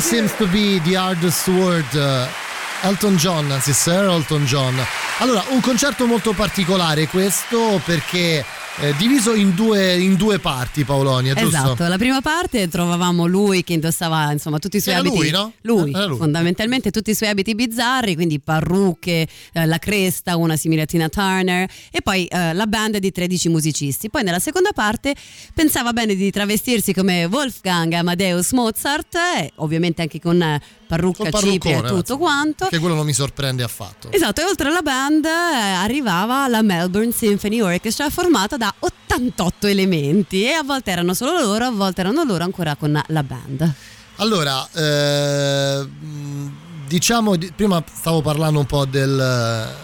S8: Sorry seems to be the hardest word.
S3: eh, Elton John, anzi Sir Elton John. Allora, un concerto molto particolare questo perché eh, diviso in due, in due parti, Paolonia, giusto?
S4: Esatto, la prima parte trovavamo lui che indossava insomma tutti i suoi
S3: Era
S4: abiti.
S3: lui, no?
S4: Lui,
S3: lui.
S4: fondamentalmente tutti i suoi abiti bizzarri, quindi parrucche, eh, la cresta, una simile a Tina Turner e poi eh, la band di 13 musicisti. Poi nella seconda parte pensava bene di travestirsi come Wolfgang Amadeus Mozart, ovviamente anche con eh, parrucca, cipria e tutto quanto.
S3: Che quello non mi sorprende affatto.
S4: Esatto, e oltre alla band eh, arrivava la Melbourne Symphony Orchestra formata da 88 elementi e a volte erano solo loro, a volte erano loro ancora con la band.
S3: Allora, eh, diciamo, di- prima stavo parlando un po' del,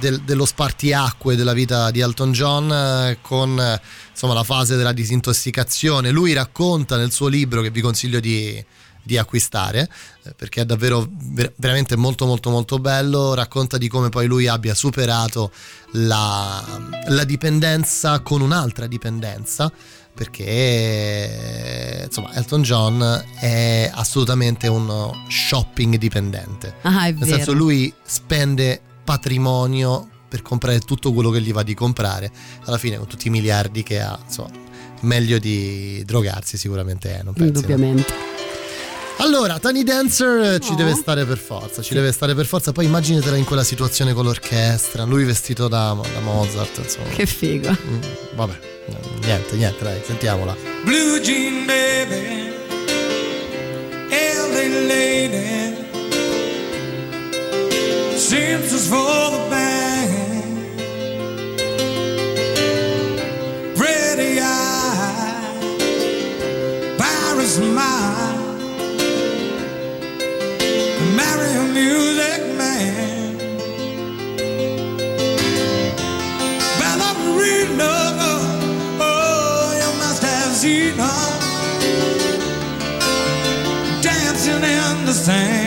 S3: del- dello spartiacque della vita di Elton John eh, con insomma, la fase della disintossicazione. Lui racconta nel suo libro, che vi consiglio di, di acquistare eh, perché è davvero ver- veramente molto molto molto bello racconta di come poi lui abbia superato la, la dipendenza con un'altra dipendenza perché insomma Elton John è assolutamente uno shopping dipendente
S4: Ah,
S3: nel
S4: vero.
S3: senso lui spende patrimonio per comprare tutto quello che gli va di comprare alla fine con tutti i miliardi che ha insomma meglio di drogarsi sicuramente è non pensi, no? Allora Tiny Dancer ci
S4: Oh.
S3: deve stare per forza ci deve stare per forza. Poi immaginatela in quella situazione con l'orchestra lui vestito da, da Mozart insomma.
S4: Che figo.
S3: Mm, vabbè niente niente dai sentiamola.
S8: Blue jean baby, LA lady, seamstress for the band, pretty eye, Paris smile, music man. Ballerina, oh, you must have seen her dancing in the sand.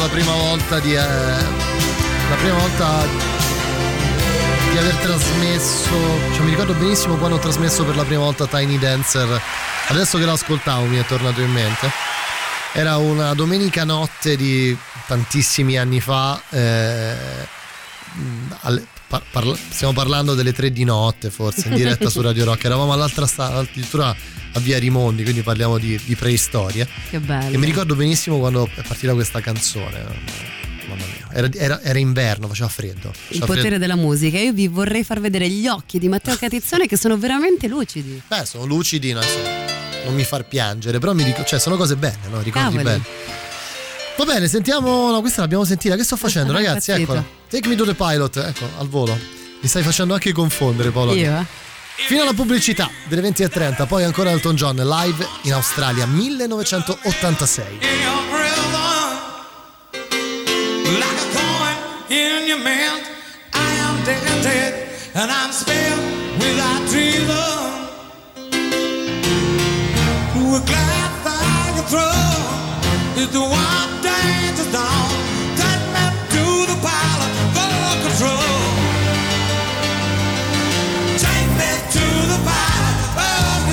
S3: La prima volta di. eh, la prima volta di aver trasmesso. Cioè, mi ricordo benissimo quando ho trasmesso per la prima volta Tiny Dancer. Adesso che lo ascoltavo mi è tornato in mente. Era una domenica notte di tantissimi anni fa. eh, par- parla- stiamo parlando delle tre di notte, forse, in diretta su Radio Rock. Eravamo all'altra sta- addirittura a Via Rimondi, quindi parliamo di, di preistoria.
S4: Che bello.
S3: E mi ricordo benissimo quando è partita questa canzone. Mamma mia, era, era- era inverno, faceva freddo.
S4: Il
S3: Faceva
S4: potere
S3: freddo.
S4: della musica. Io vi vorrei far vedere gli occhi di Matteo Catizzone che sono veramente lucidi.
S3: Beh, sono lucidi, no, insomma, non mi far piangere, però mi dico, cioè, sono cose belle, no? Ricordi
S4: Cavoli.
S3: belli. Va bene, sentiamo. No, questa l'abbiamo sentita. Che sto facendo, ragazzi? Eccola. Take me to the pilot, ecco, al volo. Mi stai facendo anche confondere, Paolo.
S4: Io, eh.
S3: Fino alla pubblicità delle 20.30, poi ancora Elton John live in Australia 1986.
S8: in your rhythm, like a coin in your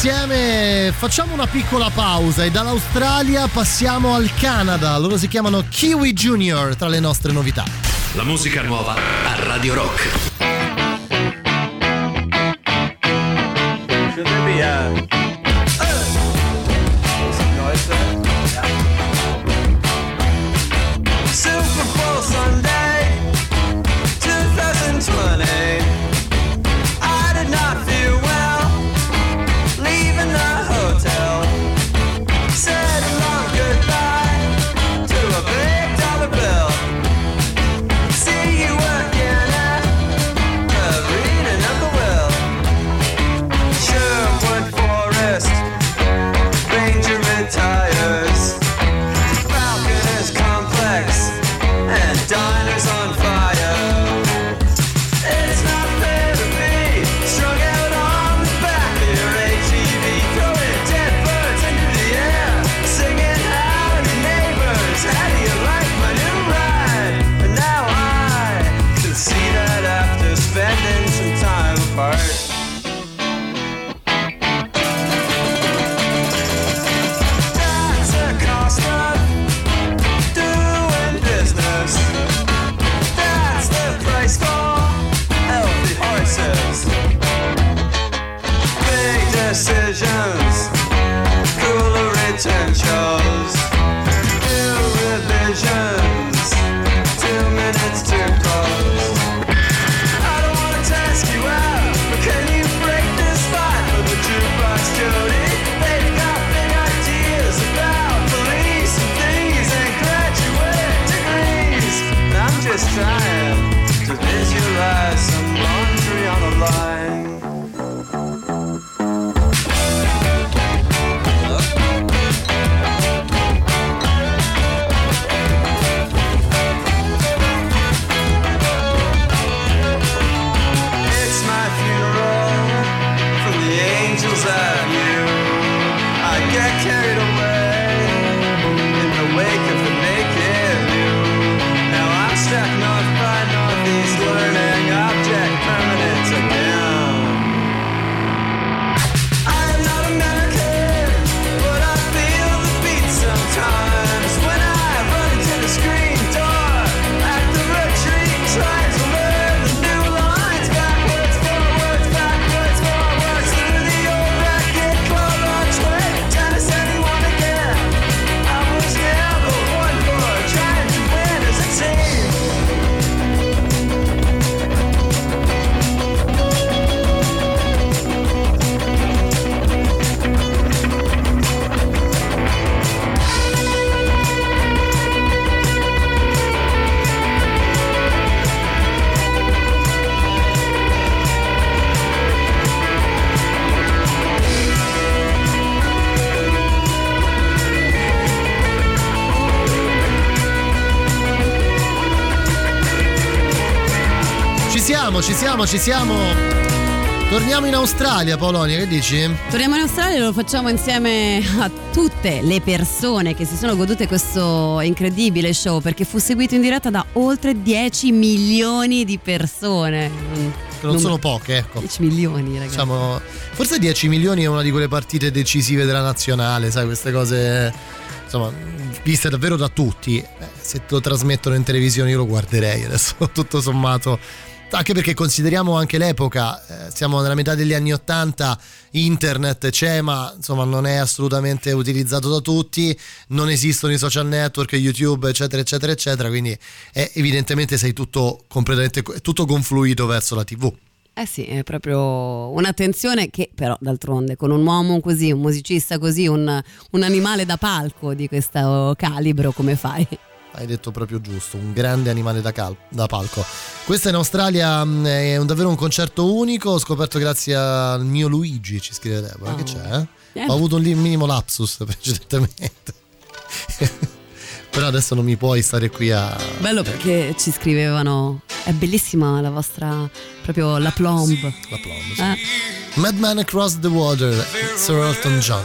S3: insieme, facciamo una piccola pausa e dall'Australia passiamo al Canada. Loro si chiamano Kiwi Junior tra le nostre novità.
S1: La musica nuova a Radio Rock.
S3: Ci siamo. Torniamo in Australia, Polonia, che dici?
S4: Torniamo in Australia e lo facciamo insieme a tutte le persone che si sono godute questo incredibile show perché fu seguito in diretta da oltre 10 milioni di persone.
S3: Che non sono poche, ecco.
S4: 10 milioni, ragazzi.
S3: Diciamo, forse 10 milioni è una di quelle partite decisive della nazionale, sai, queste cose insomma, viste davvero da tutti. Eh, se te lo trasmettono in televisione io lo guarderei adesso, tutto sommato. Anche perché consideriamo anche l'epoca, eh, siamo nella metà degli anni 80, internet c'è ma insomma non è assolutamente utilizzato da tutti, non esistono i social network, YouTube eccetera eccetera eccetera, quindi è, evidentemente sei tutto completamente, tutto confluito verso la tv.
S4: Eh sì, è proprio un'attenzione che però d'altronde con un uomo così, un musicista così, un, un animale da palco di questo calibro come fai?
S3: Hai detto proprio giusto, un grande animale da, cal- da palco. Questo in Australia mh, è un- davvero un concerto unico, ho scoperto grazie al mio Luigi, ci scrive Deborah, che c'è? eh?
S4: Eh.
S3: Ho avuto un minimo lapsus precedentemente. Però adesso non mi puoi stare qui a...
S4: Bello perché ci scrivevano, è bellissima la vostra, proprio la plomb.
S3: La plomb, sì.
S4: Eh,
S3: Madman Across the Water, Sir Elton John.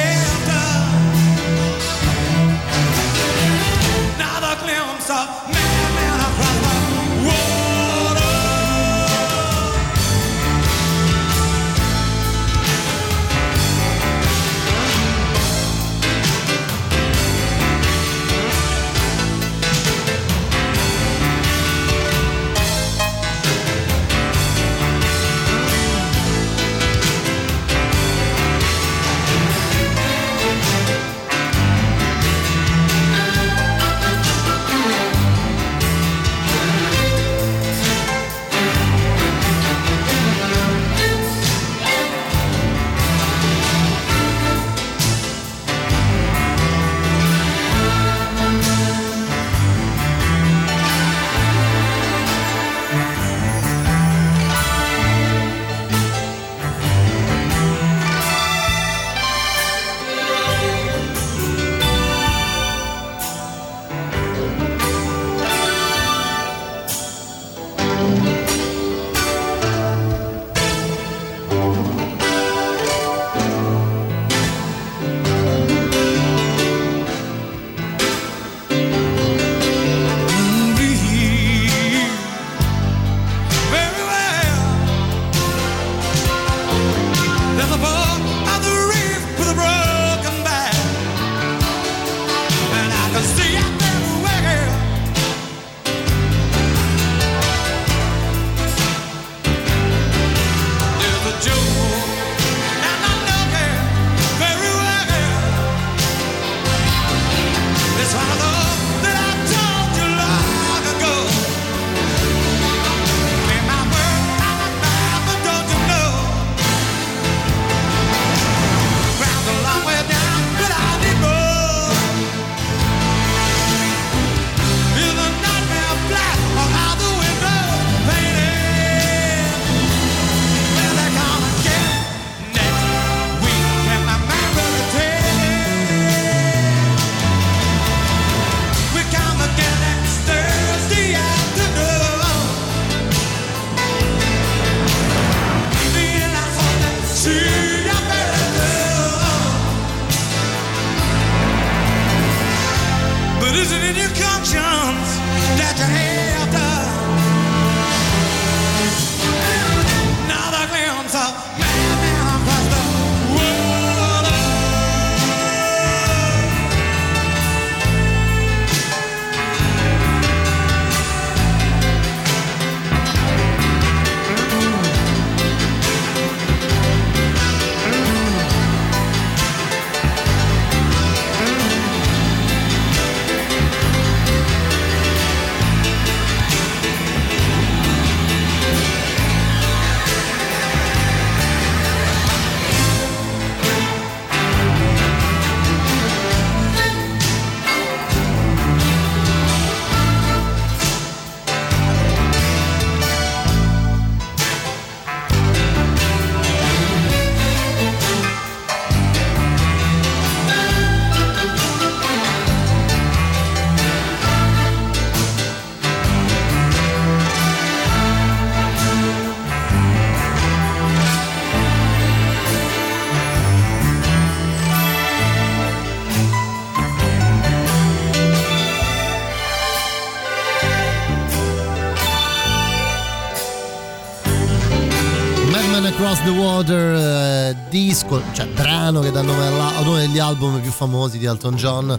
S3: Across the Water, eh, disco, cioè brano che dà nome alla- a uno degli album più famosi di Elton John.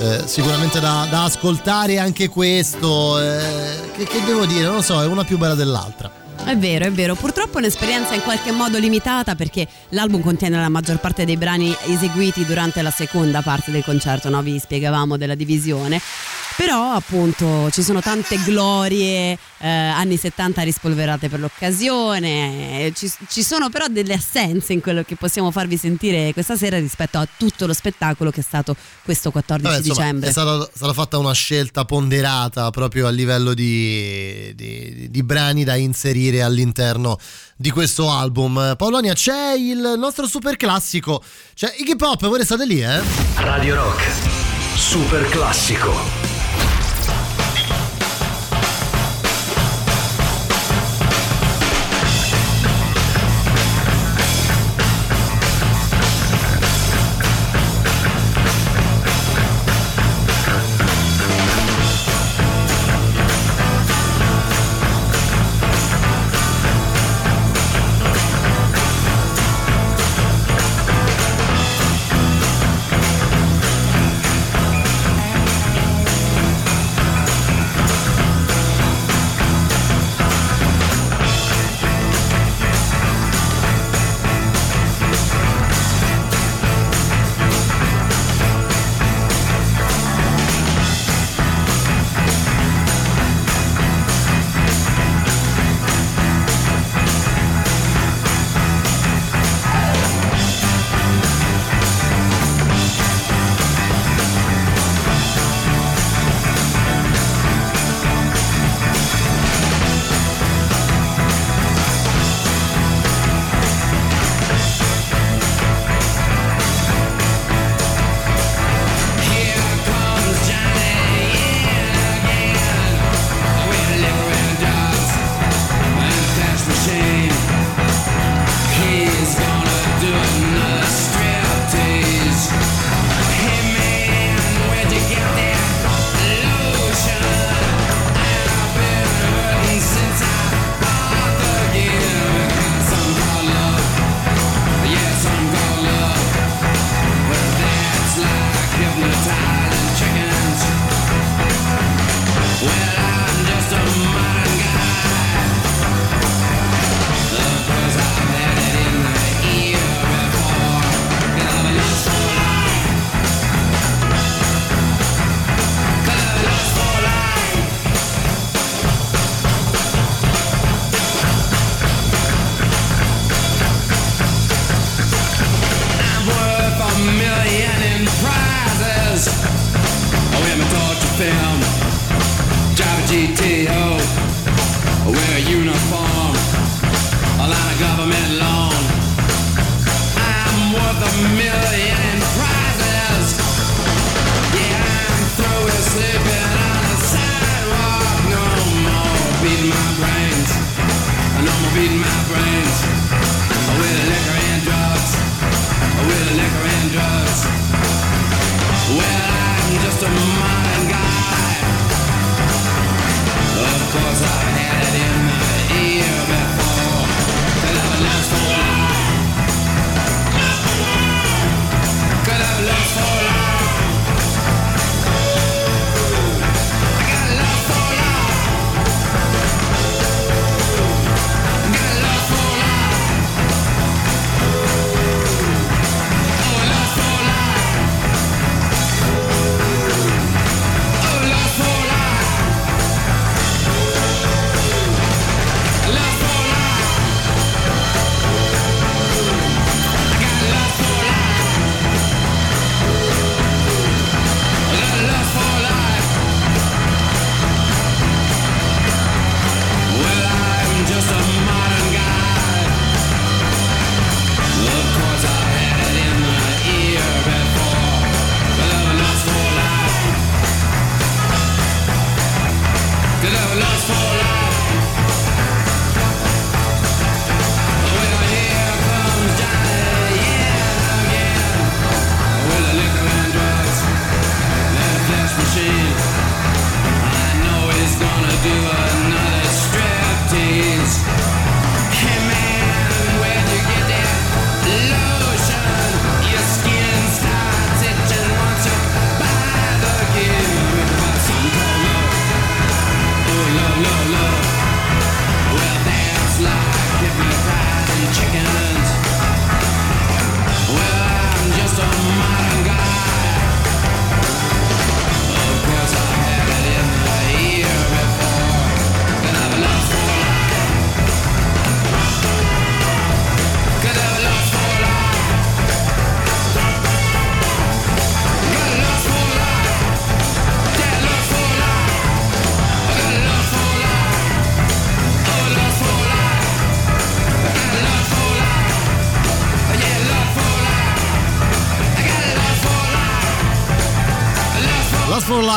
S3: Eh, sicuramente da, da ascoltare anche questo. eh, che, che devo dire? Non lo so, è una più bella dell'altra.
S4: È vero, è vero. Purtroppo è un'esperienza in qualche modo limitata perché l'album contiene la maggior parte dei brani eseguiti durante la seconda parte del concerto, no? Vi spiegavamo della divisione. Però appunto ci sono tante glorie eh, anni 70 rispolverate per l'occasione, eh, ci, ci sono però delle assenze in quello che possiamo farvi sentire questa sera rispetto a tutto lo spettacolo che è stato questo 14
S3: Vabbè, insomma,
S4: dicembre.
S3: È stata, stata fatta una scelta ponderata proprio a livello di, di- di brani da inserire all'interno di questo album. Paolonia, c'è il nostro super classico. Cioè, Iggy Pop, voi restate lì, eh?
S1: Radio Rock. Super classico.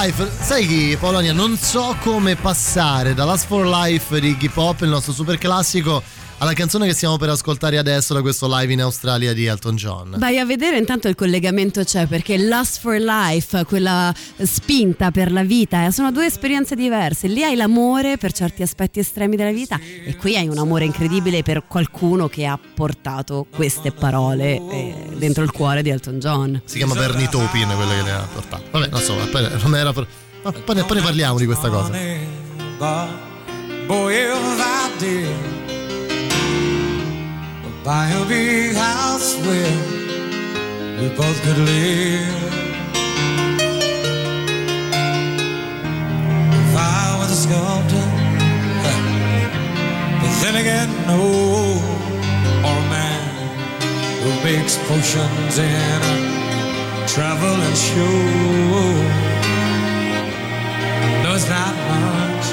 S3: Life, sai chi Polonia? Non so come passare da Last for Life di Iggy Pop, il nostro super classico, alla canzone che stiamo per ascoltare adesso da questo live in Australia di Elton John.
S4: Vai a vedere intanto il collegamento c'è perché Lust for Life, quella spinta per la vita, eh, sono due esperienze diverse. Lì hai l'amore per certi aspetti estremi della vita e qui hai un amore incredibile per qualcuno che ha portato queste parole eh, dentro il cuore di Elton John.
S3: Si chiama Bernie Taupin, quello che le ha portato. Vabbè, non so, poi non era per- ma poi, ne- poi ne parliamo di questa cosa.
S9: Boy, if I did buy a big house where we both could live. If I was a sculptor, but then again, no, or a man who makes potions in a traveling show. No, it's not much,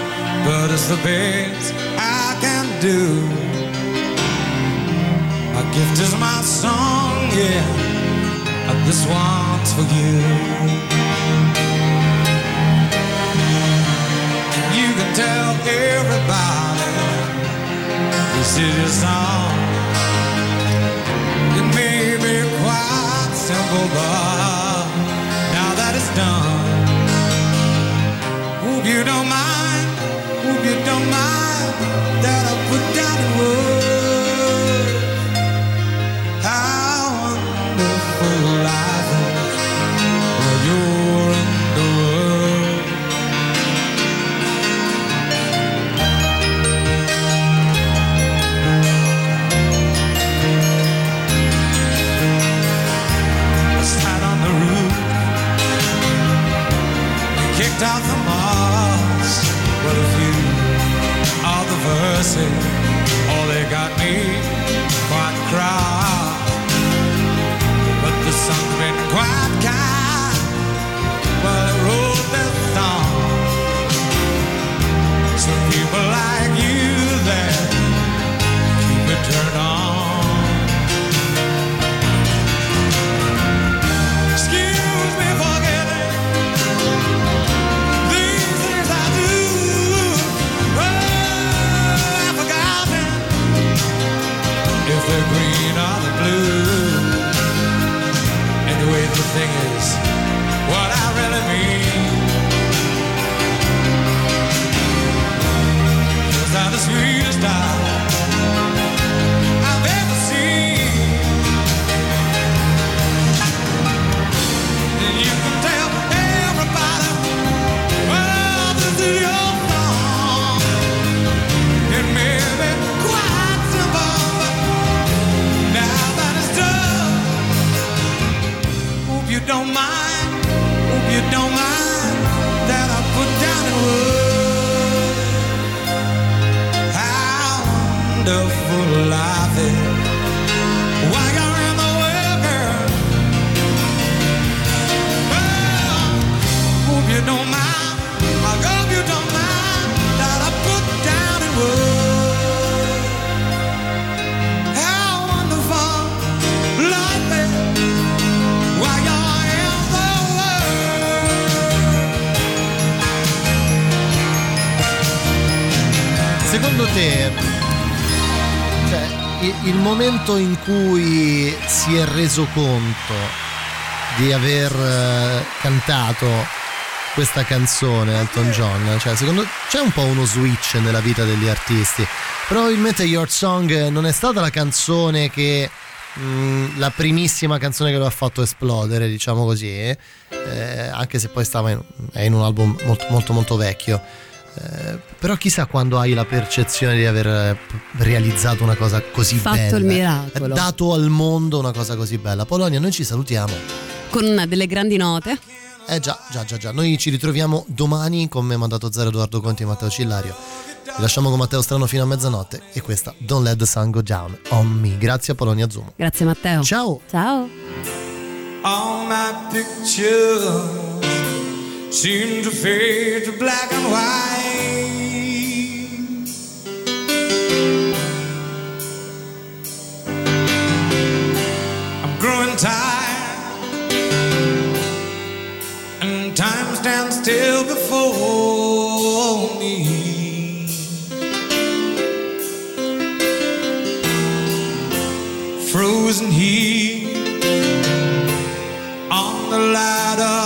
S9: but it's the best I can do. Gift is my song, yeah, and this one's for you. You can tell everybody this is your song. It may be quite simple, but now that it's done. Hope you don't mind, hope you don't mind that I put down in words don't mind, hope you don't mind that I put down in words how wonderful life is.
S3: Te, cioè, il, il momento in cui si è reso conto di aver eh, cantato questa canzone Elton John, cioè, secondo c'è un po' uno switch nella vita degli artisti. Probabilmente Your Song non è stata la canzone che mm, la primissima canzone che lo ha fatto esplodere, diciamo così, eh, anche se poi stava in, è in un album molto molto molto vecchio. Eh, però chissà quando hai la percezione di aver eh, realizzato una cosa così
S4: Fatto
S3: bella,
S4: il miracolo.
S3: dato al mondo una cosa così bella. Polonia, noi ci salutiamo.
S4: Con una delle grandi note.
S3: Eh già, già, già, già. Noi ci ritroviamo domani con me, mandato zero Edoardo Conti e Matteo Cillario. Vi lasciamo con Matteo Strano fino a mezzanotte e questa Don't Let the Sun Go Down on Me. Grazie a Polonia Zoom.
S4: Grazie Matteo.
S3: Ciao.
S4: Ciao.
S9: Seem to fade to black and white. I'm growing tired, and time stands still before me. Frozen here on the ladder.